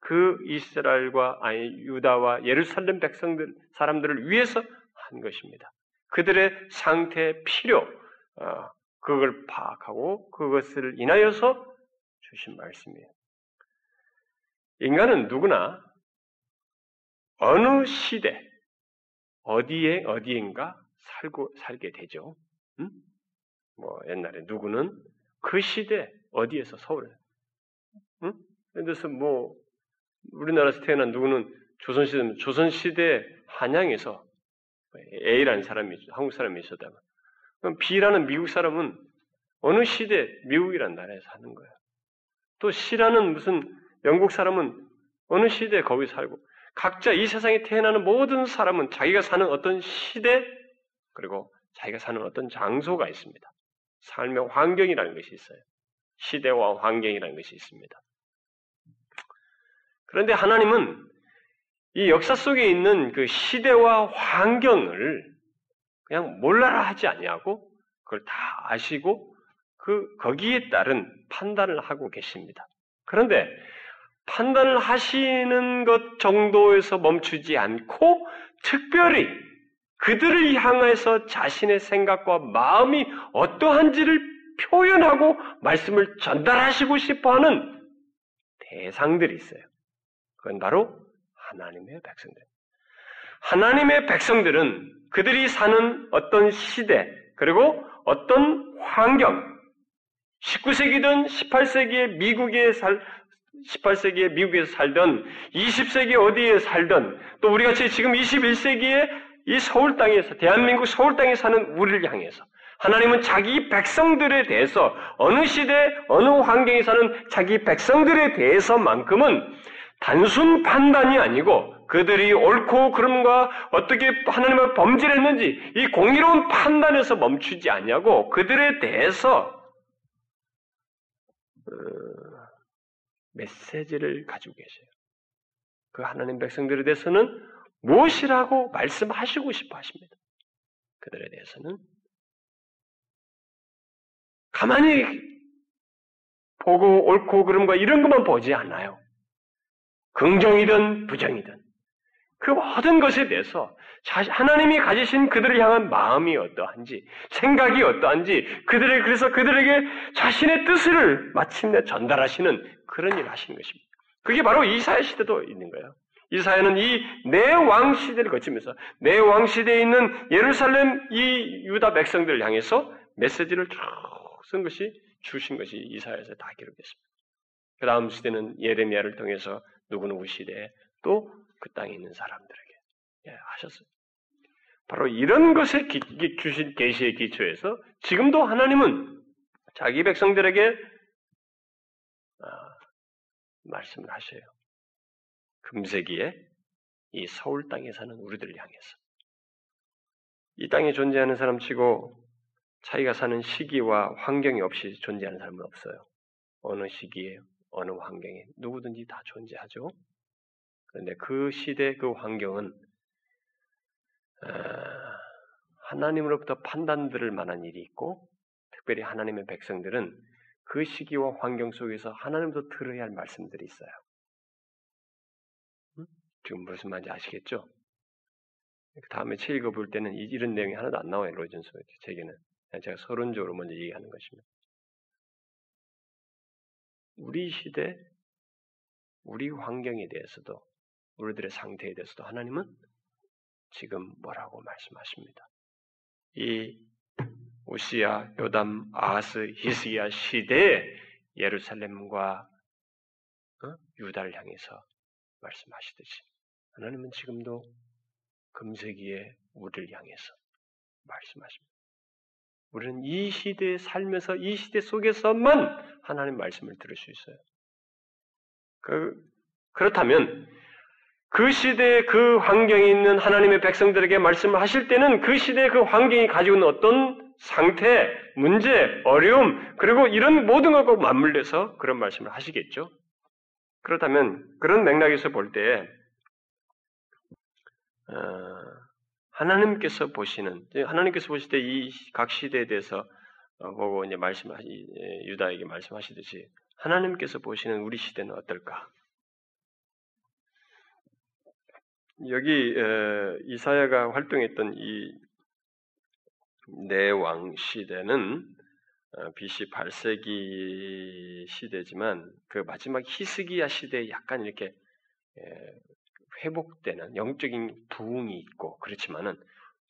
Speaker 1: 그 이스라엘과 아니 유다와 예루살렘 백성들 사람들을 위해서 한 것입니다. 그들의 상태, 필요, 어, 그걸 파악하고 그것을 인하여서 주신 말씀이에요. 인간은 누구나 어느 시대, 어디에, 어디인가 살고, 살게 되죠. 음? 뭐, 옛날에 누구는 그 시대, 어디에서 서울에. 응? 들어서 뭐, 우리나라에서 태어난 누구는 조선시대, 조선시대 한양에서 A라는 사람이, 한국 사람이 있었다면, 그럼 B라는 미국 사람은 어느 시대 미국이라는 나라에 사는 거예요. 또 C라는 무슨 영국 사람은 어느 시대에 거기 살고, 각자 이 세상에 태어나는 모든 사람은 자기가 사는 어떤 시대, 그리고 자기가 사는 어떤 장소가 있습니다. 삶의 환경이라는 것이 있어요. 시대와 환경이라는 것이 있습니다. 그런데 하나님은 이 역사 속에 있는 그 시대와 환경을 그냥 몰라라 하지 아니하고 그걸 다 아시고 그 거기에 따른 판단을 하고 계십니다. 그런데 판단을 하시는 것 정도에서 멈추지 않고 특별히 그들을 향해서 자신의 생각과 마음이 어떠한지를 표현하고 말씀을 전달하시고 싶어 하는 대상들이 있어요. 그건 바로 하나님의 백성들. 하나님의 백성들은 그들이 사는 어떤 시대, 그리고 어떤 환경, 19세기든 18세기의 미국에 살, 18세기에 미국에서 살던, 20세기 어디에 살던, 또 우리 같이 지금 21세기에 이 서울 땅에서, 대한민국 서울 땅에 사는 우리를 향해서, 하나님은 자기 백성들에 대해서, 어느 시대, 어느 환경에 사는 자기 백성들에 대해서만큼은 단순 판단이 아니고 그들이 옳고 그름과 어떻게 하나님을 범죄를 했는지 이 공의로운 판단에서 멈추지 않냐고 그들에 대해서 어, 메시지를 가지고 계세요. 그 하나님 백성들에 대해서는 무엇이라고 말씀하시고 싶어 하십니다. 그들에 대해서는 가만히 보고 옳고 그름과 이런 것만 보지 않아요. 긍정이든 부정이든 그 모든 것에 대해서 하나님이 가지신 그들을 향한 마음이 어떠한지, 생각이 어떠한지, 그들의, 그래서 그들에게 자신의 뜻을 마침내 전달하시는 그런 일을 하시는 것입니다. 그게 바로 이사야 시대도 있는 거예요. 이사야는 이 내 왕 시대를 거치면서 내 왕 시대에 있는 예루살렘 이 유다 백성들을 향해서 메시지를 쭉 쓴 것이 주신 것이 이사야에서 다 기록됐습니다. 그 다음 시대는 예레미야를 통해서 누구누구 시대에 또 그 땅에 있는 사람들에게 예, 하셨어요. 바로 이런 것에 기, 주신 계시의 기초에서 지금도 하나님은 자기 백성들에게 말씀을 하셔요. 금세기에 이 서울 땅에 사는 우리들을 향해서 이 땅에 존재하는 사람치고 자기가 사는 시기와 환경이 없이 존재하는 사람은 없어요. 어느 시기에 어느 환경에 누구든지 다 존재하죠. 그런데 그 시대 그 환경은 하나님으로부터 판단 들을 만한 일이 있고 특별히 하나님의 백성들은 그 시기와 환경 속에서 하나님부터 들어야 할 말씀들이 있어요. 지금 무슨 말인지 아시겠죠? 그 다음에 책 읽어볼 때는 이런 내용이 하나도 안 나와요. 로이전스 책에는. 제가 서론적으로 먼저 얘기하는 것입니다. 우리 시대, 우리 환경에 대해서도, 우리들의 상태에 대해서도 하나님은 지금 뭐라고 말씀하십니다. 이 우시야, 요담, 아하스, 히스기야 시대에 예루살렘과 어? 유다를 향해서 말씀하시듯이 하나님은 지금도 금세기에 우리를 향해서 말씀하십니다. 우리는 이 시대에 살면서 이 시대 속에서만 하나님 말씀을 들을 수 있어요. 그, 그렇다면 그 시대의 그 환경에 있는 하나님의 백성들에게 말씀을 하실 때는 그 시대의 그 환경이 가지고 있는 어떤 상태, 문제, 어려움, 그리고 이런 모든 것과 맞물려서 그런 말씀을 하시겠죠. 그렇다면 그런 맥락에서 볼 때, 어, 하나님께서 보시는 하나님께서 보실 때 이 각 시대에 대해서 어, 보고 이제 말씀하시 예, 유다에게 말씀하시듯이 하나님께서 보시는 우리 시대는 어떨까? 여기 이사야가 활동했던 이 내왕 시대는 BC 어, 8세기 시대지만 그 마지막 히스기야 시대에 약간 이렇게 회복되는 영적인 부흥이 있고 그렇지만은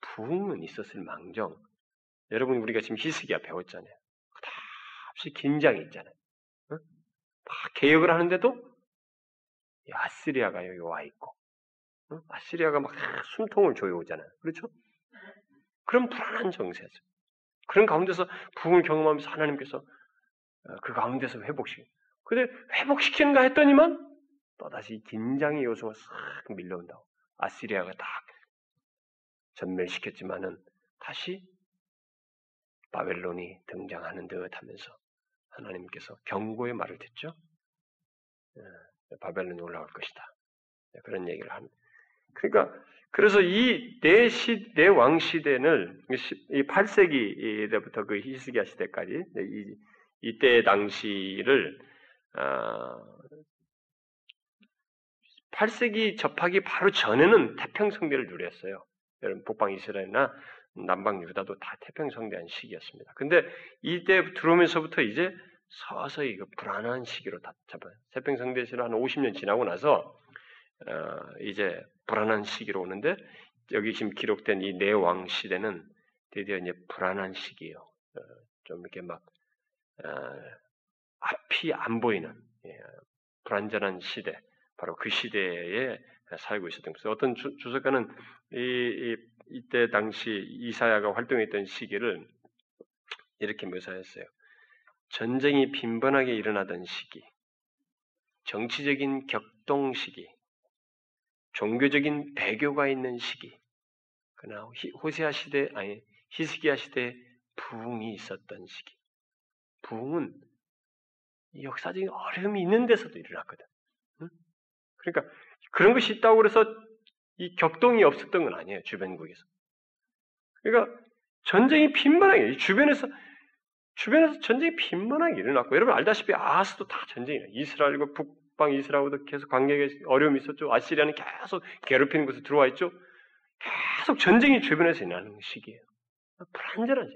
Speaker 1: 부흥은 있었을 망정 여러분 우리가 지금 히스기야 배웠잖아요. 없이 긴장이 있잖아요. 어? 막 개혁을 하는데도 아시리아가 여기 와 있고 어? 아시리아가 막 숨통을 조여오잖아요. 그렇죠? 그런 불안한 정세죠. 그런 가운데서 부흥을 경험하면서 하나님께서 어, 그 가운데서 회복시키. 근데 회복시키는가 했더니만 또다시 긴장의 요소가 싹 밀려온다고. 아시리아가 딱 전멸시켰지만은 다시 바벨론이 등장하는 듯 하면서 하나님께서 경고의 말을 듣죠. 예, 바벨론이 올라올 것이다. 네, 그런 얘기를 하는. 그러니까 그래서 이네 시, 네왕 시대는 이 8세기부터 그 히스기야 시대까지 네, 이, 이때 당시를 어, 8세기 접하기 바로 전에는 태평성대를 누렸어요. 여러분 북방 이스라엘이나 남방 유다도 다 태평성대한 시기였습니다. 근데 이때 들어오면서부터 이제 서서히 그 불안한 시기로 다 잡아요. 태평성대 시로 한 50년 지나고 나서 어, 이제 불안한 시기로 오는데 여기 지금 기록된 이 내왕 시대는 드디어 이제 불안한 시기예요. 어, 좀 이렇게 막 어, 앞이 안 보이는 예, 불안전한 시대. 바로 그 시대에 살고 있었던 것이죠. 어떤 주, 석가는 이, 이, 이 때 당시 이사야가 활동했던 시기를 이렇게 묘사했어요. 전쟁이 빈번하게 일어나던 시기, 정치적인 격동 시기, 종교적인 배교가 있는 시기, 그러나 호세아 시대 아니 히스기야 시대 부흥이 있었던 시기. 부흥은 역사적인 어려움이 있는 데서도 일어났거든. 그러니까 그런 것이 있다고 그래서 이 격동이 없었던 건 아니에요. 주변국에서. 그러니까 전쟁이 빈번하게 주변에서 주변에서 전쟁이 빈번하게 일어났고 여러분 알다시피 아스도 다 전쟁이에요. 이스라엘과 북방 이스라엘도 계속 관계에 어려움이 있었죠. 아시리아는 계속 괴롭히는 곳에 들어와 있죠. 계속 전쟁이 주변에서 일어나는 시기예요. 불안전하죠.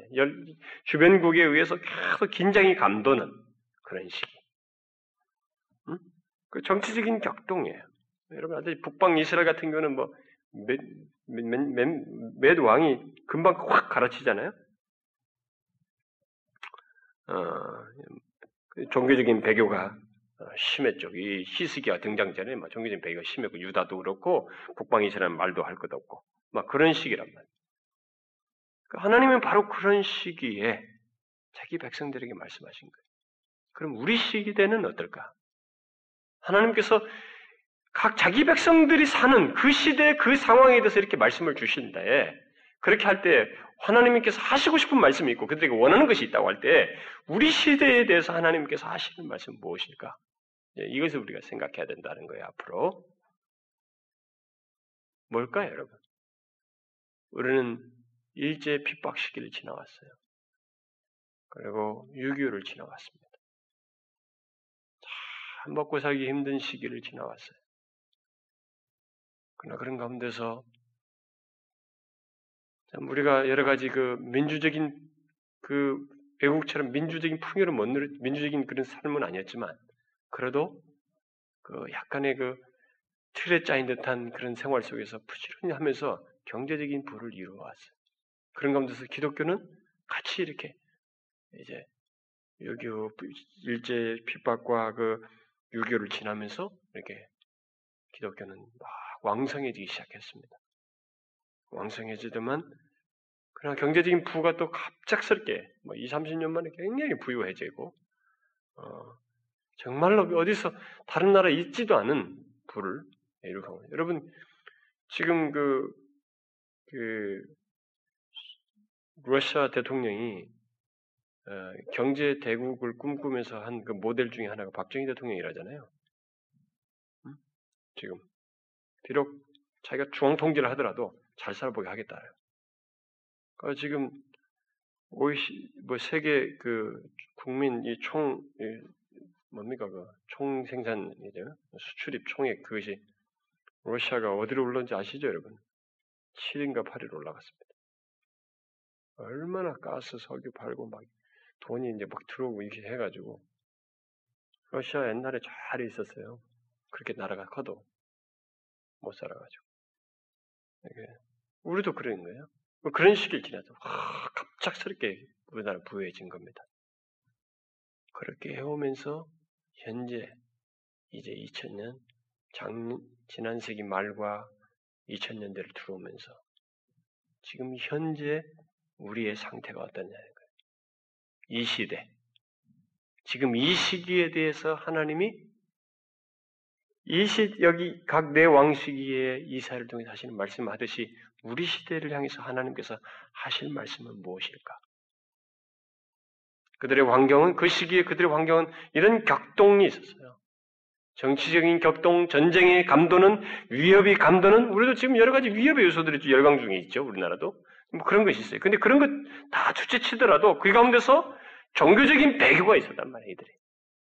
Speaker 1: 주변국에 의해서 계속 긴장이 감도는 그런 시기. 응? 그 정치적인 격동이에요. 여러분, 아들 북방 이스라엘 같은 경우는 뭐, 몇, 몇, 몇, 몇 왕이 금방 확 갈아치잖아요? 어, 그 종교적인 배교가 심했죠. 이 히스기야 등장 전에 막 종교적인 배교가 심했고, 유다도 그렇고, 북방 이스라엘 말도 할 것 없고, 막 그런 시기란 말이에요. 그러니까 하나님은 바로 그런 시기에 자기 백성들에게 말씀하신 거예요. 그럼 우리 시대는 어떨까? 하나님께서 각 자기 백성들이 사는 그 시대 그 상황에 대해서 이렇게 말씀을 주신다에 그렇게 할 때 하나님께서 하시고 싶은 말씀이 있고 그들에게 원하는 것이 있다고 할 때 우리 시대에 대해서 하나님께서 하시는 말씀은 무엇일까? 예, 이것을 우리가 생각해야 된다는 거예요. 앞으로 뭘까요, 여러분? 우리는 일제 핍박 시기를 지나왔어요. 그리고 6.25를 지나왔습니다. 참 먹고 살기 힘든 시기를 지나왔어요. 그러나 그런 가운데서 우리가 여러 가지 그 민주적인 그 외국처럼 민주적인 풍요를 못 누리, 민주적인 그런 삶은 아니었지만 그래도 그 약간의 그 틀에 짜인 듯한 그런 생활 속에서 부지런히 하면서 경제적인 부를 이루어왔어요. 그런 가운데서 기독교는 같이 이렇게 이제 유교 일제 핍박과 그 유교를 지나면서 이렇게 기독교는 막 왕성해지기 시작했습니다. 왕성해지더만 그러나 경제적인 부가 또 갑작스럽게 뭐 2, 30년 만에 굉장히 부유해지고 어, 정말로 어디서 다른 나라에 있지도 않은 부를 이루고 여러분 지금 그, 그 러시아 대통령이 어, 경제 대국을 꿈꾸면서 한 그 모델 중에 하나가 박정희 대통령이라잖아요. 음? 지금 비록 자기가 중앙 통제를 하더라도 잘 살아보게 하겠다. 그 지금 OECD 뭐 세계 그 국민 이총 뭡니까 그 총 생산이죠 수출입 총액 그것이 러시아가 어디로 올랐는지 아시죠 여러분? 7인가 8위로 올라갔습니다. 얼마나 가스 석유 팔고 막 돈이 이제 막 들어오고 이렇게 해가지고 러시아 옛날에 잘 있었어요. 그렇게 나라가 커도 못 살아가지고. 우리도 그런 거예요. 뭐 그런 시기를 지나서 와, 갑작스럽게 우리나라 부유해진 겁니다. 그렇게 해오면서 현재 이제 2000년 작 지난 세기 말과 2000년대를 들어오면서 지금 현재 우리의 상태가 어떠냐는. 이 시대. 지금 이 시기에 대해서 하나님이 이 시, 여기 각 내 왕시기에 이사를 통해 하시는 말씀하듯이 우리 시대를 향해서 하나님께서 하실 말씀은 무엇일까? 그들의 환경은, 그 시기에 그들의 환경은 이런 격동이 있었어요. 정치적인 격동, 전쟁의 감도는, 위협이 감도는, 우리도 지금 여러 가지 위협의 요소들이 열강 중에 있죠, 우리나라도. 뭐 그런 것이 있어요. 근데 그런 것 다 둘째치더라도 그 가운데서 종교적인 배교가 있었단 말이에요, 이들이.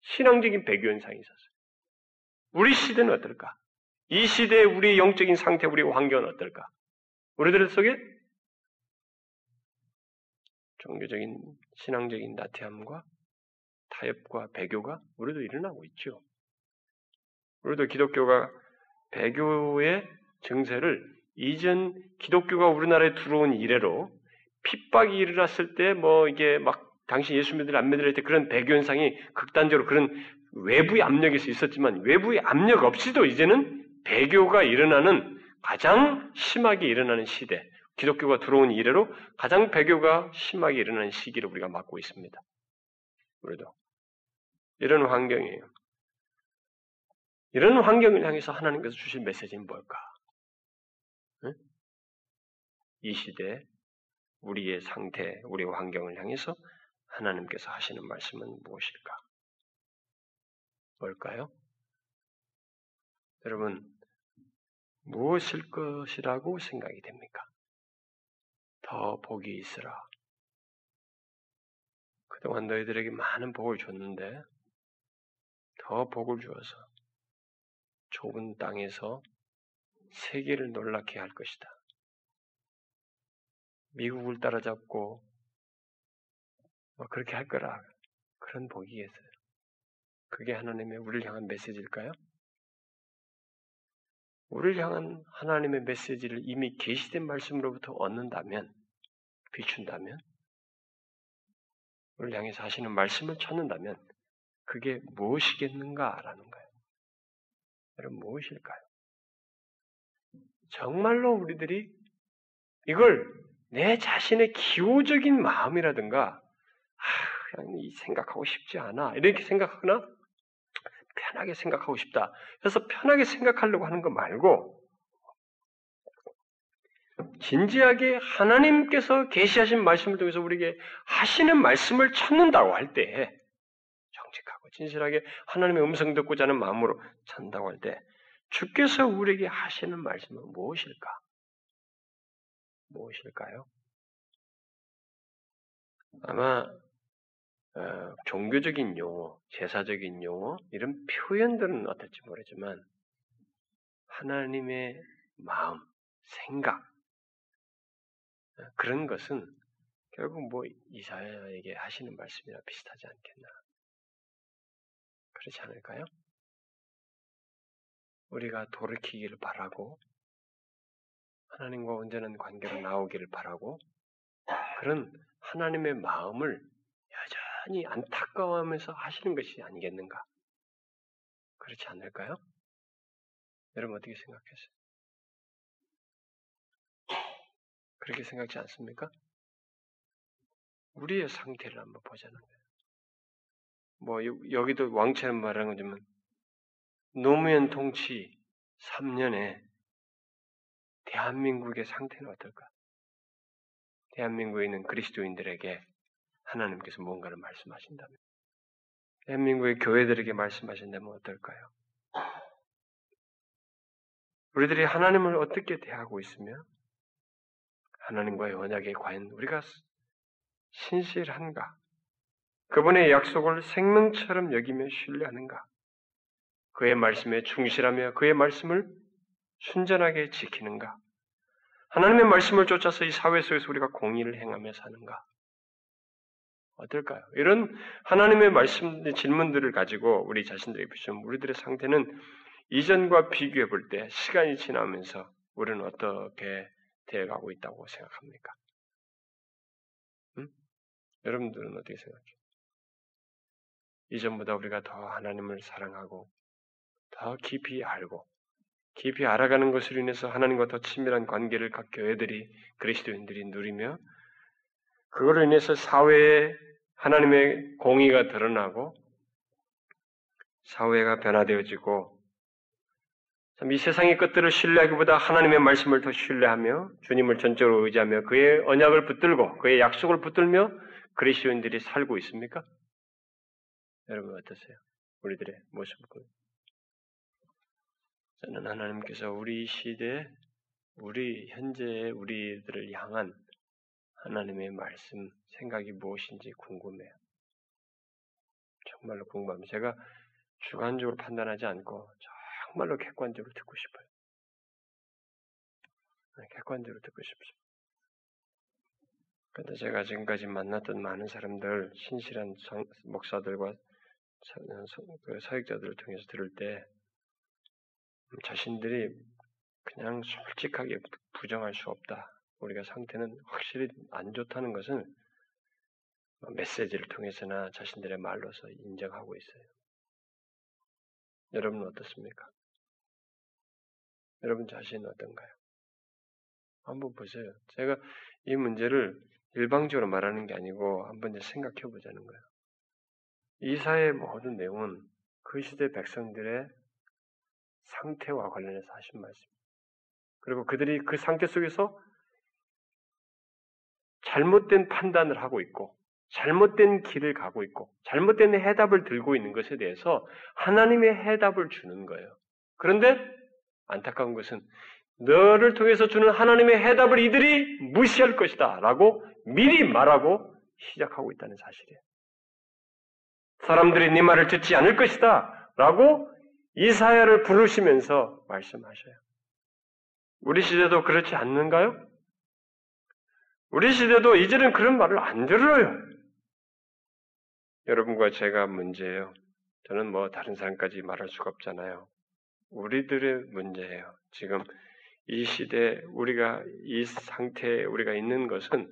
Speaker 1: 신앙적인 배교 현상이 있었어요. 우리 시대는 어떨까? 이 시대의 우리의 영적인 상태, 우리의 환경은 어떨까? 우리들 속에 종교적인, 신앙적인 나태함과 타협과 배교가 우리도 일어나고 있죠. 우리도 기독교가 배교의 증세를 이전 기독교가 우리나라에 들어온 이래로 핍박이 일어났을 때 뭐 이게 막 당시 예수 믿을 안 믿을 때 그런 배교 현상이 극단적으로 그런 외부의 압력이 있었지만 외부의 압력 없이도 이제는 배교가 일어나는 가장 심하게 일어나는 시대, 기독교가 들어온 이래로 가장 배교가 심하게 일어나는 시기를 우리가 맞고 있습니다. 우리도 이런 환경이에요. 이런 환경을 향해서 하나님께서 주신 메시지는 뭘까? 응? 이 시대 우리의 상태, 우리의 환경을 향해서 하나님께서 하시는 말씀은 무엇일까? 뭘까요? 여러분, 무엇일 것이라고 생각이 됩니까? 더 복이 있으라. 그동안 너희들에게 많은 복을 줬는데, 더 복을 주어서 좁은 땅에서 세계를 놀랍게 할 것이다. 미국을 따라잡고 뭐 그렇게 할 거라 그런 복이겠어요. 그게 하나님의 우리를 향한 메시지일까요? 우리를 향한 하나님의 메시지를 이미 계시된 말씀으로부터 얻는다면, 비춘다면, 우리를 향해서 하시는 말씀을 찾는다면, 그게 무엇이겠는가라는 거예요. 여러분, 무엇일까요? 정말로 우리들이 이걸 내 자신의 기호적인 마음이라든가, 아, 그냥 이 생각하고 싶지 않아. 이렇게 생각하거나 편하게 생각하고 싶다. 그래서 편하게 생각하려고 하는 거 말고 진지하게 하나님께서 계시하신 말씀을 통해서 우리에게 하시는 말씀을 찾는다고 할 때, 정직하고 진실하게 하나님의 음성 듣고자 하는 마음으로 찾는다고 할 때, 주께서 우리에게 하시는 말씀은 무엇일까? 무엇일까요? 아마 어, 종교적인 용어, 제사적인 용어 이런 표현들은 어떨지 모르지만 하나님의 마음, 생각 어, 그런 것은 결국 뭐 이사야에게 하시는 말씀이나 비슷하지 않겠나? 그렇지 않을까요? 우리가 돌이키기를 바라고 하나님과 온전한 관계로 나오기를 바라고 그런 하나님의 마음을 여전히 안타까워하면서 하시는 것이 아니겠는가? 그렇지 않을까요? 여러분 어떻게 생각하세요? 그렇게 생각지 않습니까? 우리의 상태를 한번 보자는 거예요. 뭐 여기도 왕처럼 말하는 거지만 노무현 통치 3년에 대한민국의 상태는 어떨까? 대한민국에 있는 그리스도인들에게 하나님께서 무언가를 말씀하신다면, 대한민국의 교회들에게 말씀하신다면 어떨까요? 우리들이 하나님을 어떻게 대하고 있으며, 하나님과의 언약에 과연 우리가 신실한가? 그분의 약속을 생명처럼 여기며 신뢰하는가? 그의 말씀에 충실하며 그의 말씀을 순전하게 지키는가? 하나님의 말씀을 쫓아서 이 사회 속에서 우리가 공의를 행하며 사는가? 어떨까요? 이런 하나님의 말씀, 질문들을 가지고 우리 자신들에게 비추면 우리들의 상태는 이전과 비교해 볼 때 시간이 지나면서 우리는 어떻게 되어가고 있다고 생각합니까? 응? 여러분들은 어떻게 생각해요? 이전보다 우리가 더 하나님을 사랑하고 더 깊이 알고 깊이 알아가는 것으로 인해서 하나님과 더 친밀한 관계를 각 교회들이 그리스도인들이 누리며 그거로 인해서 사회에 하나님의 공의가 드러나고 사회가 변화되어지고 이 세상의 것들을 신뢰하기보다 하나님의 말씀을 더 신뢰하며 주님을 전적으로 의지하며 그의 언약을 붙들고 그의 약속을 붙들며 그리스도인들이 살고 있습니까? 여러분 어떠세요? 우리들의 모습을 저는 하나님께서 우리 시대, 우리 현재의 우리들을 향한 하나님의 말씀, 생각이 무엇인지 궁금해요. 정말로 궁금합니다. 제가 주관적으로 판단하지 않고 정말로 객관적으로 듣고 싶어요. 네, 객관적으로 듣고 싶습니다. 그런데 제가 지금까지 만났던 많은 사람들, 신실한 성, 목사들과 그 사역자들을 통해서 들을 때 자신들이 그냥 솔직하게 부정할 수 없다. 우리가 상태는 확실히 안 좋다는 것은 메시지를 통해서나 자신들의 말로서 인정하고 있어요. 여러분은 어떻습니까? 여러분 자신은 어떤가요? 한번 보세요. 제가 이 문제를 일방적으로 말하는 게 아니고 한번 생각해 보자는 거예요. 이사의 모든 내용은 그 시대 백성들의 상태와 관련해서 하신 말씀. 그리고 그들이 그 상태 속에서 잘못된 판단을 하고 있고, 잘못된 길을 가고 있고, 잘못된 해답을 들고 있는 것에 대해서 하나님의 해답을 주는 거예요. 그런데 안타까운 것은 너를 통해서 주는 하나님의 해답을 이들이 무시할 것이다. 라고 미리 말하고 시작하고 있다는 사실이에요. 사람들이 네 말을 듣지 않을 것이다. 라고 이사야를 부르시면서 말씀하셔요. 우리 시대도 그렇지 않는가요? 우리 시대도 이제는 그런 말을 안 들어요. 여러분과 제가 문제예요. 저는 뭐 다른 사람까지 말할 수가 없잖아요. 우리들의 문제예요. 지금 이 시대 우리가 이 상태에 우리가 있는 것은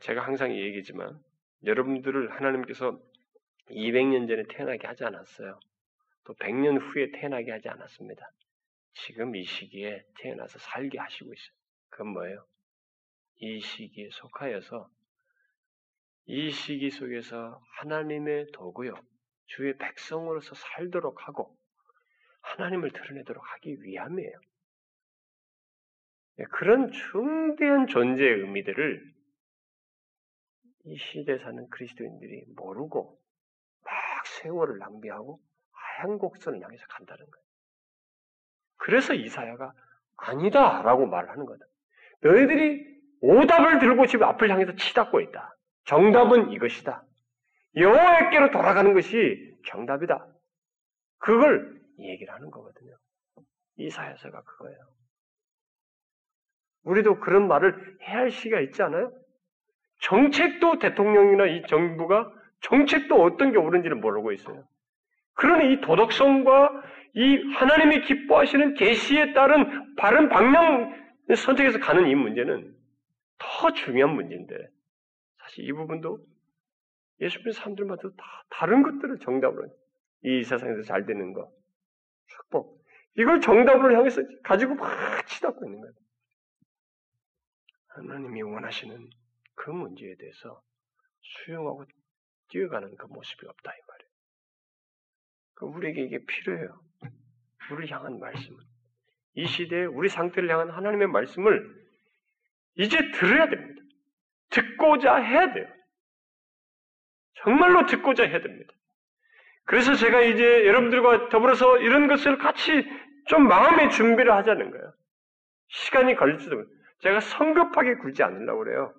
Speaker 1: 제가 항상 얘기지만 여러분들을 하나님께서 200년 전에 태어나게 하지 않았어요. 또 100년 후에 태어나게 하지 않았습니다. 지금 이 시기에 태어나서 살게 하시고 있어요. 그건 뭐예요? 이 시기에 속하여서 이 시기 속에서 하나님의 도구요, 주의 백성으로서 살도록 하고 하나님을 드러내도록 하기 위함이에요. 네, 그런 중대한 존재의 의미들을 이 시대에 사는 그리스도인들이 모르고 막 세월을 낭비하고 하얀 곡선을 향해서 간다는 거예요. 그래서 이사야가 아니다라고 말하는 거다. 너희들이 오답을 들고 지금 앞을 향해서 치닫고 있다. 정답은 이것이다. 여호와께로 돌아가는 것이 정답이다. 그걸 얘기를 하는 거거든요. 이사야서가 그거예요. 우리도 그런 말을 해야 할 시기가 있지 않아요? 정책도 대통령이나 이 정부가 정책도 어떤 게 옳은지를 모르고 있어요. 그러니 이 도덕성과 이 하나님이 기뻐하시는 계시에 따른 바른 방향 선택해서 가는 이 문제는 더 중요한 문제인데 사실 이 부분도 예수 믿는 사람들마다 다 다른 것들을 정답으로 이 세상에서 잘 되는 거 축복 이걸 정답으로 향해서 가지고 막 치닫고 있는 거예요. 하나님이 원하시는 그 문제에 대해서 수용하고 뛰어가는 그 모습이 없다 이 말이에요. 그 우리에게 이게 필요해요. 우리를 향한 말씀은 이 시대에 우리 상태를 향한 하나님의 말씀을 이제 들어야 됩니다. 듣고자 해야 돼요. 정말로 듣고자 해야 됩니다. 그래서 제가 이제 여러분들과 더불어서 이런 것을 같이 좀 마음의 준비를 하자는 거예요. 시간이 걸릴지도 제가 성급하게 굴지 않으려고 그래요.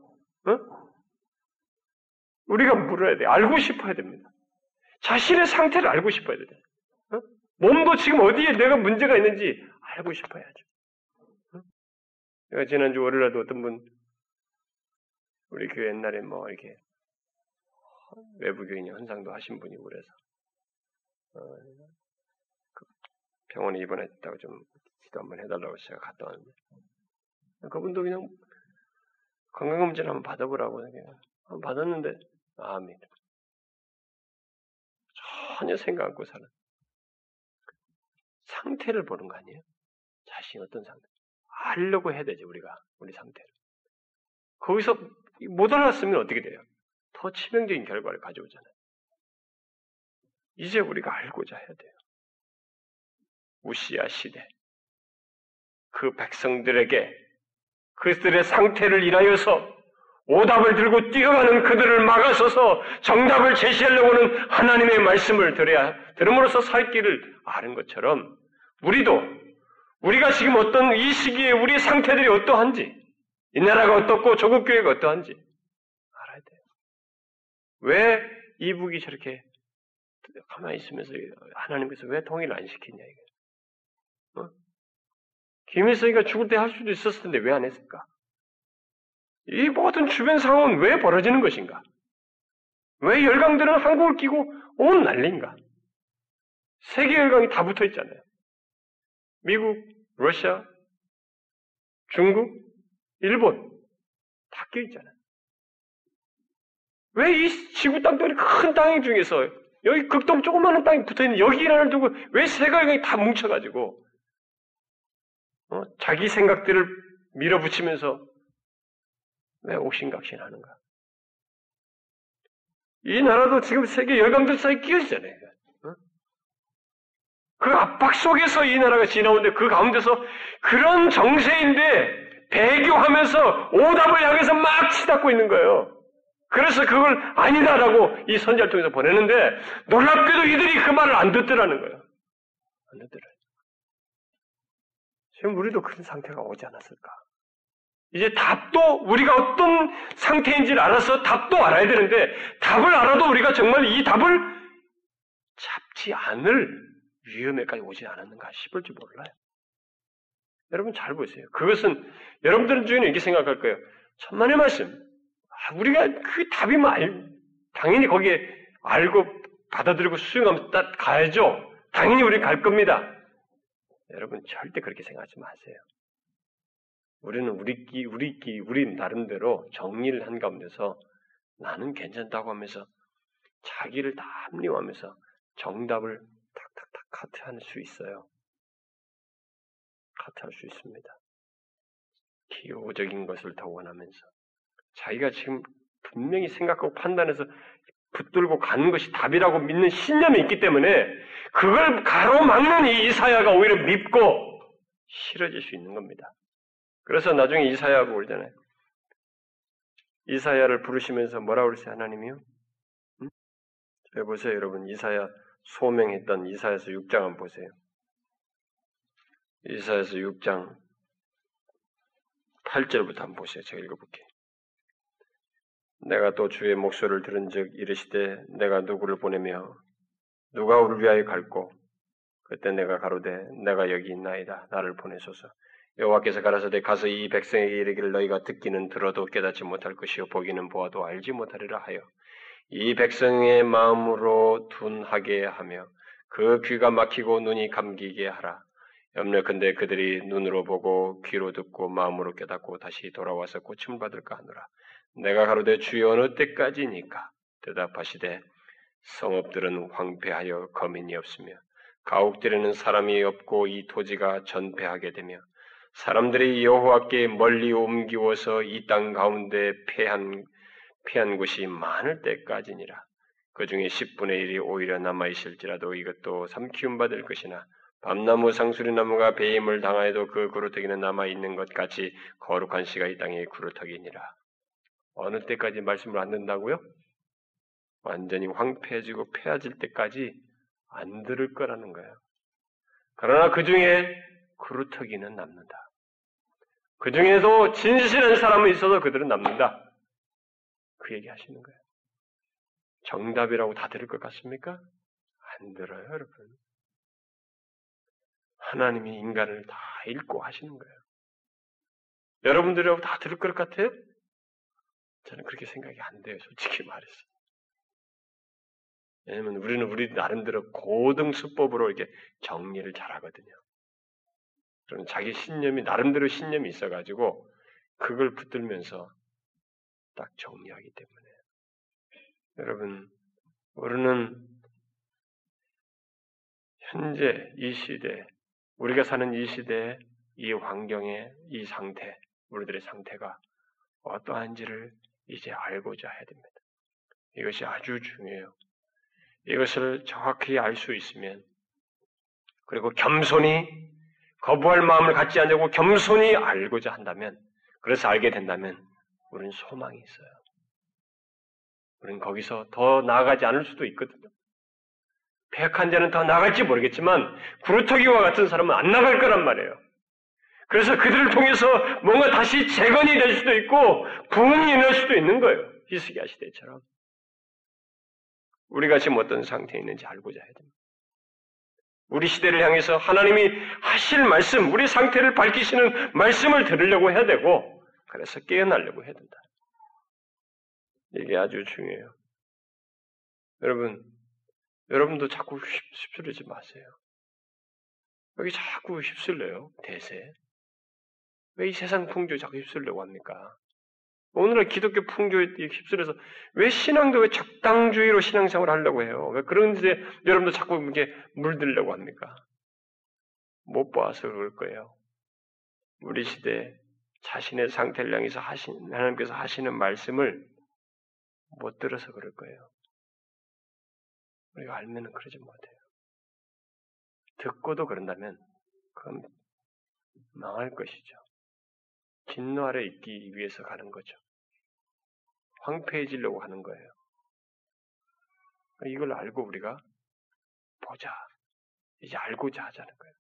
Speaker 1: 어? 우리가 물어야 돼. 알고 싶어야 됩니다. 자신의 상태를 알고 싶어야 돼. 어? 몸도 지금 어디에 내가 문제가 있는지 알고 싶어야죠. 어? 내가 지난주 월요일에도 어떤 분, 우리 교회 옛날에 뭐 이렇게 외부교인 현상도 하신 분이 그래서 어, 그 병원에 입원했다고 좀 기도 한번 해달라고 제가 갔다 왔는데 그분도 그냥 건강검진 한번 받아보라고 한번 받았는데 아멘 전혀 생각 않고 사는 상태를 보는 거 아니에요? 자신이 어떤 상태? 알려고 해야 되죠 우리가 우리 상태를 거기서 못 알았으면 어떻게 돼요? 더 치명적인 결과를 가져오잖아요. 이제 우리가 알고자 해야 돼요. 우시아 시대 그 백성들에게 그들의 상태를 인하여서 오답을 들고 뛰어가는 그들을 막아서서 정답을 제시하려고 하는 하나님의 말씀을 들어야 들음으로써 살 길을 아는 것처럼 우리도 우리가 지금 어떤 이 시기에 우리의 상태들이 어떠한지 이 나라가 어떻고 조국 교회가 어떠한지 알아야 돼요. 왜 이북이 저렇게 가만히 있으면서 하나님께서 왜 통일을 안 시켰냐 이게. 어? 김일성이가 죽을 때 할 수도 있었을 텐데 왜 안 했을까? 이 모든 주변 상황은 왜 벌어지는 것인가? 왜 열강들은 한국을 끼고 온 난리인가? 세계 열강이 다 붙어 있잖아요. 미국, 러시아, 중국, 일본 다껴 있잖아요. 왜 이 지구 땅덩어리 큰땅 중에서 여기 극동 조그마한 땅이 붙어 있는 여기를 두고 왜 세계 열강이 다 뭉쳐가지고 어? 자기 생각들을 밀어붙이면서 왜 옥신각신하는가? 이 나라도 지금 세계 열강들 사이에 끼어 있잖아요. 어? 그 압박 속에서 이 나라가 지나오는데 그 가운데서 그런 정세인데 배교하면서 오답을 향해서 막 치닫고 있는 거예요. 그래서 그걸 아니다라고 이 선자를 통해서 보내는데 놀랍게도 이들이 그 말을 안 듣더라는 거예요. 안 듣더라. 지금 우리도 그런 상태가 오지 않았을까? 이제 답도 우리가 어떤 상태인지를 알아서 답도 알아야 되는데 답을 알아도 우리가 정말 이 답을 잡지 않을 위험에까지 오지 않았는가 싶을지 몰라요. 여러분 잘 보세요. 그것은 여러분들 중에는 이렇게 생각할 거예요. 천만의 말씀. 아, 우리가 그 답이면 알, 당연히 거기에 알고 받아들이고 수용하면 딱 가야죠. 당연히 우리 갈 겁니다. 여러분 절대 그렇게 생각하지 마세요. 우리는 우리끼리, 우리끼리, 우리 나름대로 정리를 한 가운데서 나는 괜찮다고 하면서 자기를 다 합리화하면서 정답을 탁탁탁 카트할 수 있어요. 카트할 수 있습니다. 기호적인 것을 더 원하면서 자기가 지금 분명히 생각하고 판단해서 붙들고 가는 것이 답이라고 믿는 신념이 있기 때문에 그걸 가로막는 이 이사야가 오히려 밉고 싫어질 수 있는 겁니다. 그래서 나중에 이사야가 그러잖아요. 이사야를 부르시면서 뭐라고 그러세요, 하나님이요? 응? 보세요, 여러분. 이사야 소명했던 이사야서 6장 한번 보세요. 이사야서 6장 8절부터 한번 보세요. 제가 읽어볼게요. 내가 또 주의 목소리를 들은 즉 이르시되 내가 누구를 보내며 누가 우리를 위하여 갈고 그때 내가 가로되 내가 여기 있나이다 나를 보내소서 여호와께서 가라사대 가서 이 백성에게 이르기를 너희가 듣기는 들어도 깨닫지 못할 것이요 보기는 보아도 알지 못하리라 하여. 이 백성의 마음으로 둔하게 하며 그 귀가 막히고 눈이 감기게 하라. 염려컨대 그들이 눈으로 보고 귀로 듣고 마음으로 깨닫고 다시 돌아와서 고침을 받을까 하노라. 내가 가로되 주여 어느 때까지니까? 대답하시되 성읍들은 황폐하여 거민이 없으며 가옥들에는 사람이 없고 이 토지가 전폐하게 되며 사람들이 여호와께 멀리 옮기워서 이 땅 가운데 패한 패한 곳이 많을 때까지니라. 그 중에 10분의 1이 오히려 남아 있을지라도 이것도 삼키움 받을 것이나 밤나무 상수리나무가 배임을 당하여도 그 그루터기는 남아 있는 것 같이 거룩한 씨가 이 땅에 그루터기니라. 어느 때까지 말씀을 안 듣는다고요? 완전히 황폐해지고 폐해질 때까지 안 들을 거라는 거예요. 그러나 그 중에 그루터기는 남는다. 그 중에도 진실한 사람은 있어도 그들은 남는다. 그 얘기 하시는 거예요. 정답이라고 다 들을 것 같습니까? 안 들어요, 여러분. 하나님이 인간을 다 읽고 하시는 거예요. 여러분들이라고 다 들을 것 같아요? 저는 그렇게 생각이 안 돼요, 솔직히 말해서. 왜냐면 우리는 우리 나름대로 고등 수법으로 이렇게 정리를 잘 하거든요. 그럼 자기 신념이, 나름대로 신념이 있어가지고 그걸 붙들면서 딱 정리하기 때문에. 여러분, 우리는 현재 이 시대, 우리가 사는 이 시대, 이 환경의 이 상태, 우리들의 상태가 어떠한지를 이제 알고자 해야 됩니다. 이것이 아주 중요해요. 이것을 정확히 알 수 있으면, 그리고 겸손히 거부할 마음을 갖지 않고 겸손히 알고자 한다면, 그래서 알게 된다면, 우리는 소망이 있어요. 우리는 거기서 더 나아가지 않을 수도 있거든요. 백한 자는 더 나갈지 모르겠지만, 구루터기와 같은 사람은 안 나갈 거란 말이에요. 그래서 그들을 통해서 뭔가 다시 재건이 될 수도 있고 부흥이 일어날 수도 있는 거예요. 히스기야 시대처럼. 우리가 지금 어떤 상태에 있는지 알고자 해야 됩니다. 우리 시대를 향해서 하나님이 하실 말씀, 우리 상태를 밝히시는 말씀을 들으려고 해야 되고, 그래서 깨어나려고 해야 된다. 이게 아주 중요해요. 여러분, 여러분도 자꾸 휩쓸리지 마세요. 여기 자꾸 휩쓸려요, 대세. 왜 이 세상 풍조 자꾸 휩쓸려고 합니까? 오늘날 기독교 풍조에 휩쓸려서 왜 신앙도 왜 적당주의로 신앙생활을 하려고 해요? 왜 그런데 여러분도 자꾸 이게 물들려고 합니까? 못 봐서 그럴 거예요. 우리 시대 자신의 상태를 향해서 하신, 하나님께서 하시는 말씀을 못 들어서 그럴 거예요. 우리가 알면은 그러지 못해요. 듣고도 그런다면, 그건 망할 것이죠. 진노 아래 있기 위해서 가는 거죠. 황폐해지려고 하는 거예요. 이걸 알고 우리가 보자. 이제 알고자 하자는 거예요.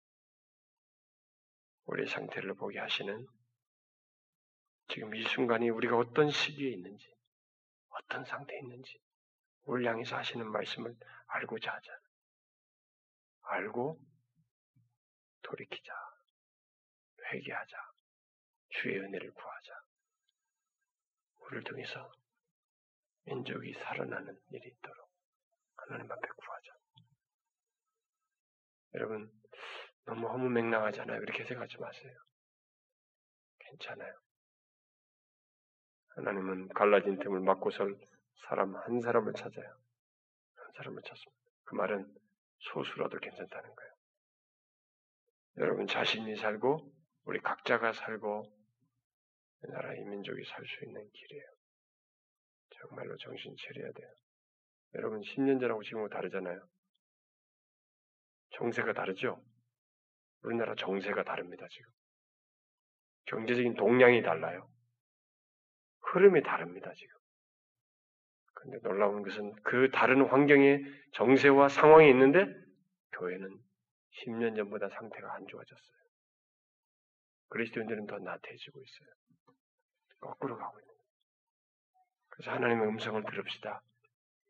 Speaker 1: 우리 상태를 보게 하시는 지금 이 순간이 우리가 어떤 시기에 있는지, 어떤 상태에 있는지, 우리 향해서 하시는 말씀을 알고자 하자. 알고 돌이키자. 회개하자. 주의 은혜를 구하자. 우리를 통해서 민족이 살아나는 일이 있도록 하나님 앞에 구하자. 여러분, 너무 허무맹랑하잖아요. 그렇게 생각하지 마세요. 괜찮아요. 하나님은 갈라진 틈을 막고 설 사람 한 사람을 찾아요. 한 사람을 찾습니다. 그 말은 소수라도 괜찮다는 거예요. 여러분 자신이 살고 우리 각자가 살고 이 민족이 살 수 있는 길이에요.
Speaker 2: 정말로 정신 차려야 돼요. 여러분 10년 전하고 지금하고 다르잖아요. 정세가 다르죠? 우리나라 정세가 다릅니다, 지금. 경제적인 동량이 달라요. 흐름이 다릅니다, 지금. 근데 놀라운 것은 그 다른 환경에 정세와 상황이 있는데 교회는 10년 전보다 상태가 안 좋아졌어요. 그리스도인들은 더 나태해지고 있어요. 거꾸로 가고 있는. 그래서 하나님의 음성을 들읍시다.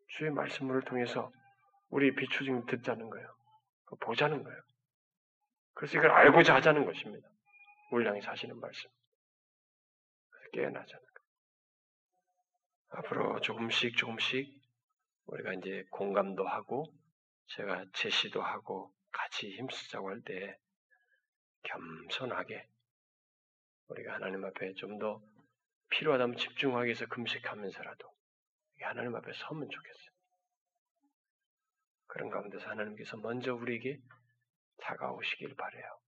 Speaker 2: 주의 말씀을 통해서 우리 비추증 듣자는 거예요. 보자는 거예요. 그래서 이걸 알고자 하자는 것입니다. 향해 사시는 말씀. 깨어나자는 거예요. 앞으로 조금씩 조금씩 우리가 이제 공감도 하고 제가 제시도 하고 같이 힘쓰자고 할 때 겸손하게 우리가 하나님 앞에 좀 더 필요하다면 집중하기 위해서 금식하면서라도 하나님 앞에 서면 좋겠어요. 그런 가운데서 하나님께서 먼저 우리에게 다가오시길 바래요.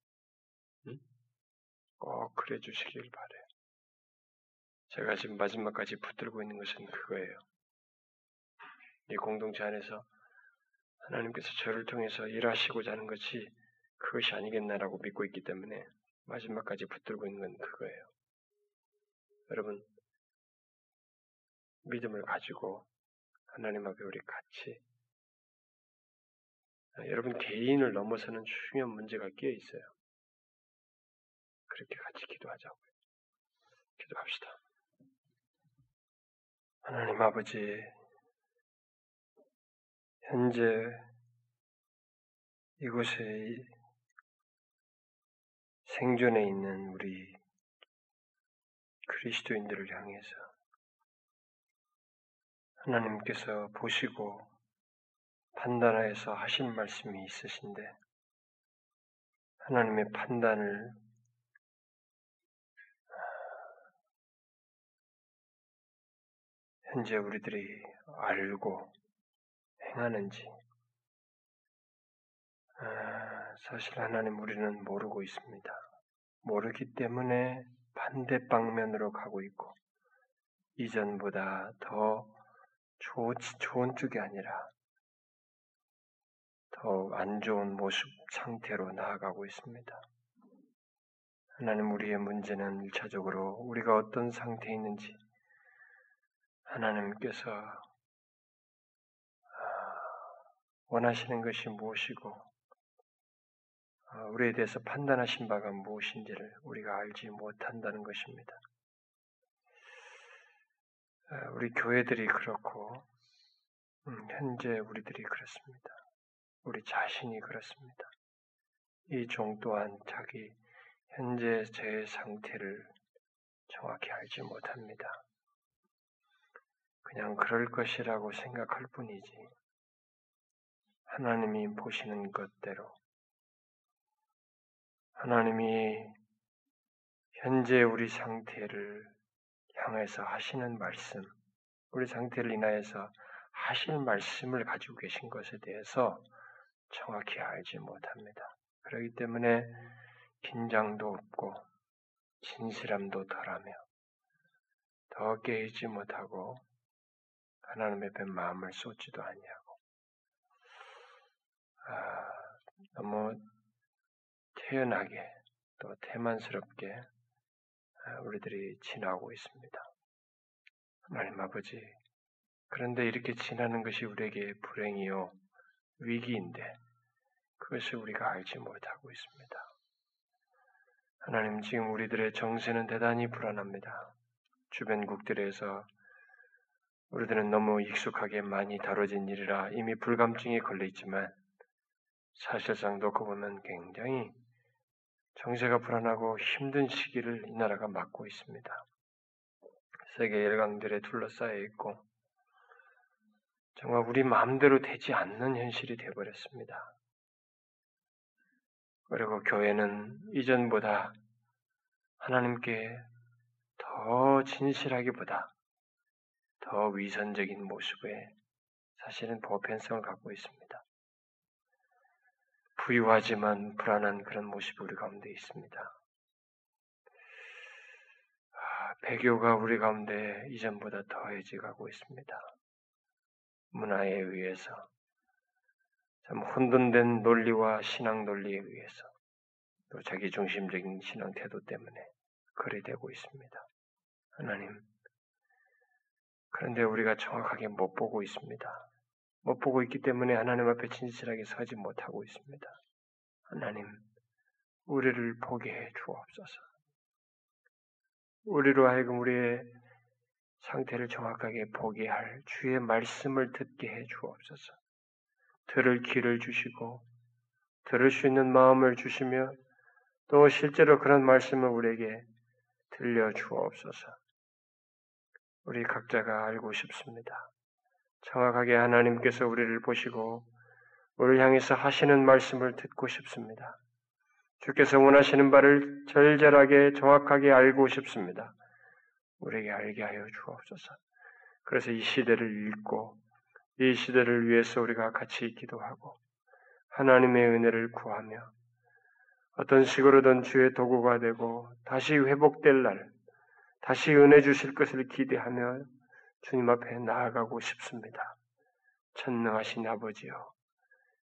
Speaker 2: 응? 꼭 그래 주시길 바래요. 제가 지금 마지막까지 붙들고 있는 것은 그거예요. 이 공동체 안에서 하나님께서 저를 통해서 일하시고자 하는 것이 그것이 아니겠나라고 믿고 있기 때문에 마지막까지 붙들고 있는 건 그거예요. 여러분, 믿음을 가지고 하나님 앞에 우리 같이 여러분 개인을 넘어서는 중요한 문제가 끼어 있어요. 그렇게 같이 기도하자고요. 기도합시다. 하나님 아버지, 현재 이곳에 생존해 있는 우리 그리스도인들을 향해서 하나님께서 보시고 판단하여서 하신 말씀이 있으신데 하나님의 판단을 현재 우리들이 알고 행하는지 아, 사실 하나님 우리는 모르고 있습니다. 모르기 때문에 반대 방면으로 가고 있고 이전보다 더 좋, 좋은 쪽이 아니라 더 안 좋은 모습 상태로 나아가고 있습니다. 하나님 우리의 문제는 일차적으로 우리가 어떤 상태에 있는지 하나님께서 아, 원하시는 것이 무엇이고 아, 우리에 대해서 판단하신 바가 무엇인지를 우리가 알지 못한다는 것입니다. 아, 우리 교회들이 그렇고 음, 현재 우리들이 그렇습니다. 우리 자신이 그렇습니다. 이 종 또한 자기 현재 제 상태를 정확히 알지 못합니다. 그냥 그럴 것이라고 생각할 뿐이지. 하나님이 보시는 것대로 하나님이 현재 우리 상태를 향해서 하시는 말씀, 우리 상태를 인하여서 하실 말씀을 가지고 계신 것에 대해서 정확히 알지 못합니다. 그렇기 때문에 긴장도 없고 진실함도 덜하며 더 깨이지 못하고 하나님 앞에 마음을 쏟지도 않냐고. 아, 너무 태연하게 또 태만스럽게 아, 우리들이 지나고 있습니다. 하나님 아버지, 그런데 이렇게 지나는 것이 우리에게 불행이요, 위기인데, 그것을 우리가 알지 못하고 있습니다. 하나님, 지금 우리들의 정세는 대단히 불안합니다. 주변국들에서 우리들은 너무 익숙하게 많이 다뤄진 일이라 이미 불감증에 걸려 있지만 사실상 놓고 보면 굉장히 정세가 불안하고 힘든 시기를 이 나라가 맞고 있습니다. 세계 열강들에 둘러싸여 있고 정말 우리 마음대로 되지 않는 현실이 되어버렸습니다. 그리고 교회는 이전보다 하나님께 더 진실하기보다 더 위선적인 모습에 사실은 보편성을 갖고 있습니다. 부유하지만 불안한 그런 모습이 우리 가운데 있습니다. 아, 배교가 우리 가운데 이전보다 더해져 가고 있습니다. 문화에 의해서 참 혼돈된 논리와 신앙 논리에 의해서 또 자기 중심적인 신앙 태도 때문에 그리 되고 있습니다. 하나님, 그런데 우리가 정확하게 못 보고 있습니다. 못 보고 있기 때문에 하나님 앞에 진실하게 서지 못하고 있습니다. 하나님, 우리를 보게 해 주옵소서. 우리로 하여금 우리의 상태를 정확하게 보게 할 주의 말씀을 듣게 해 주옵소서. 들을 길을 주시고 들을 수 있는 마음을 주시며 또 실제로 그런 말씀을 우리에게 들려 주옵소서. 우리 각자가 알고 싶습니다. 정확하게 하나님께서 우리를 보시고 우리를 향해서 하시는 말씀을 듣고 싶습니다. 주께서 원하시는 바를 절절하게 정확하게 알고 싶습니다. 우리에게 알게 하여 주옵소서. 그래서 이 시대를 읽고 이 시대를 위해서 우리가 같이 기도하고 하나님의 은혜를 구하며 어떤 식으로든 주의 도구가 되고 다시 회복될 날, 다시 은혜 주실 것을 기대하며 주님 앞에 나아가고 싶습니다. 천능하신 아버지여,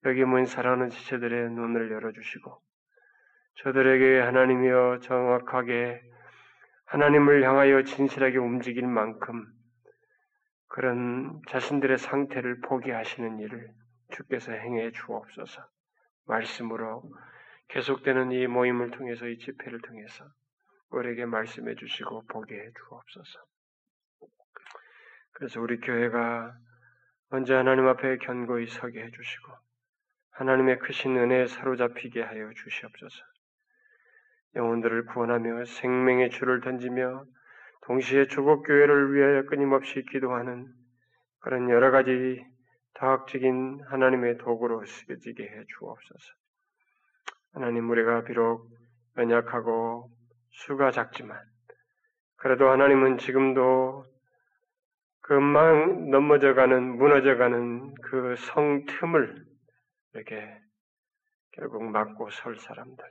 Speaker 2: 여기 모인 사랑하는 지체들의 눈을 열어주시고, 저들에게 하나님이여 정확하게 하나님을 향하여 진실하게 움직일 만큼 그런 자신들의 상태를 포기하시는 일을 주께서 행해 주옵소서. 말씀으로 계속되는 이 모임을 통해서 이 집회를 통해서 우리에게 말씀해 주시고 보게 해 주옵소서. 그래서 우리 교회가 먼저 하나님 앞에 견고히 서게 해 주시고 하나님의 크신 은혜에 사로잡히게 하여 주시옵소서. 영혼들을 구원하며 생명의 줄을 던지며 동시에 조국 교회를 위하여 끊임없이 기도하는 그런 여러 가지 다학적인 하나님의 도구로 쓰여지게 해 주옵소서. 하나님 우리가 비록 연약하고 수가 작지만 그래도 하나님은 지금도 금방 넘어져가는 무너져가는 그 성 틈을 이렇게 결국 막고 설 사람들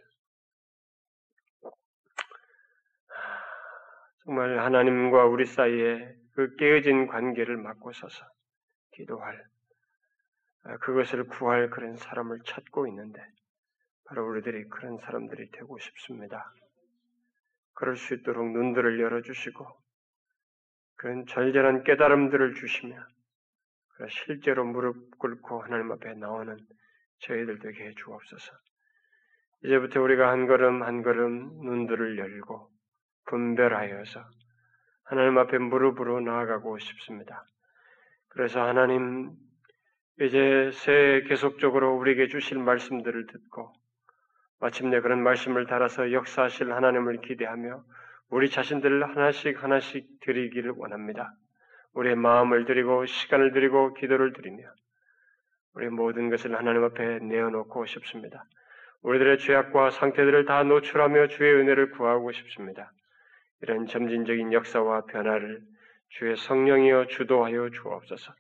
Speaker 2: 정말 하나님과 우리 사이에 그 깨어진 관계를 막고 서서 기도할 그것을 구할 그런 사람을 찾고 있는데 바로 우리들이 그런 사람들이 되고 싶습니다. 그럴 수 있도록 눈들을 열어주시고 그런 절절한 깨달음들을 주시며 실제로 무릎 꿇고 하나님 앞에 나오는 저희들 되게 해 주옵소서. 이제부터 우리가 한 걸음 한 걸음 눈들을 열고 분별하여서 하나님 앞에 무릎으로 나아가고 싶습니다. 그래서 하나님 이제 새 계속적으로 우리에게 주실 말씀들을 듣고 마침내 그런 말씀을 달아서 역사하실 하나님을 기대하며 우리 자신들을 하나씩 하나씩 드리기를 원합니다. 우리의 마음을 드리고 시간을 드리고 기도를 드리며 우리 모든 것을 하나님 앞에 내어놓고 싶습니다. 우리들의 죄악과 상태들을 다 노출하며 주의 은혜를 구하고 싶습니다. 이런 점진적인 역사와 변화를 주의 성령이여 주도하여 주옵소서.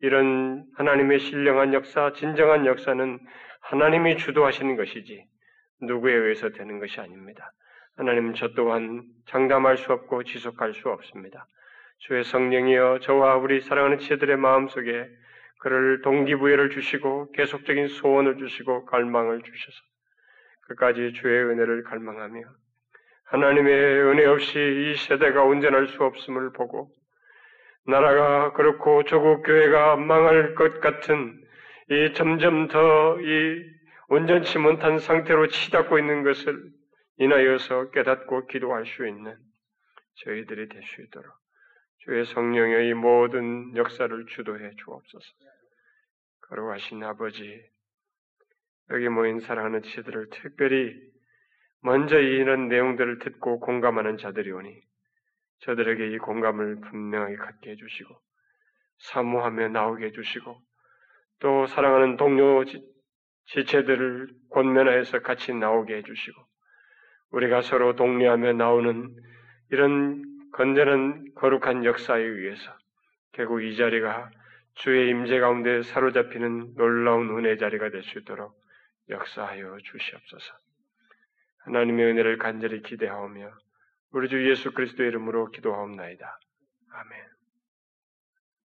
Speaker 2: 이런 하나님의 신령한 역사, 진정한 역사는 하나님이 주도하시는 것이지 누구에 의해서 되는 것이 아닙니다. 하나님 저 또한 장담할 수 없고 지속할 수 없습니다. 주의 성령이여 저와 우리 사랑하는 지체들의 마음속에 그를 동기부여를 주시고 계속적인 소원을 주시고 갈망을 주셔서 끝까지 주의 은혜를 갈망하며 하나님의 은혜 없이 이 세대가 온전할 수 없음을 보고 나라가 그렇고 조국 교회가 망할 것 같은 이 점점 더 이 온전치 못한 상태로 치닫고 있는 것을 인하여서 깨닫고 기도할 수 있는 저희들이 될 수 있도록 주의 성령의 이 모든 역사를 주도해 주옵소서. 거룩하신 아버지, 여기 모인 사랑하는 지들을 특별히 먼저 이런 내용들을 듣고 공감하는 자들이 오니 저들에게 이 공감을 분명하게 갖게 해주시고 사모하며 나오게 해주시고 또 사랑하는 동료 지 체들을 권면하여서 같이 나오게 해주시고 우리가 서로 독려하며 나오는 이런 건전한 거룩한 역사에 의해서 결국 이 자리가 주의 임재 가운데 사로잡히는 놀라운 은혜 자리가 될 수 있도록 역사하여 주시옵소서. 하나님의 은혜를 간절히 기대하오며 우리 주 예수 그리스도의 이름으로 기도하옵나이다. 아멘.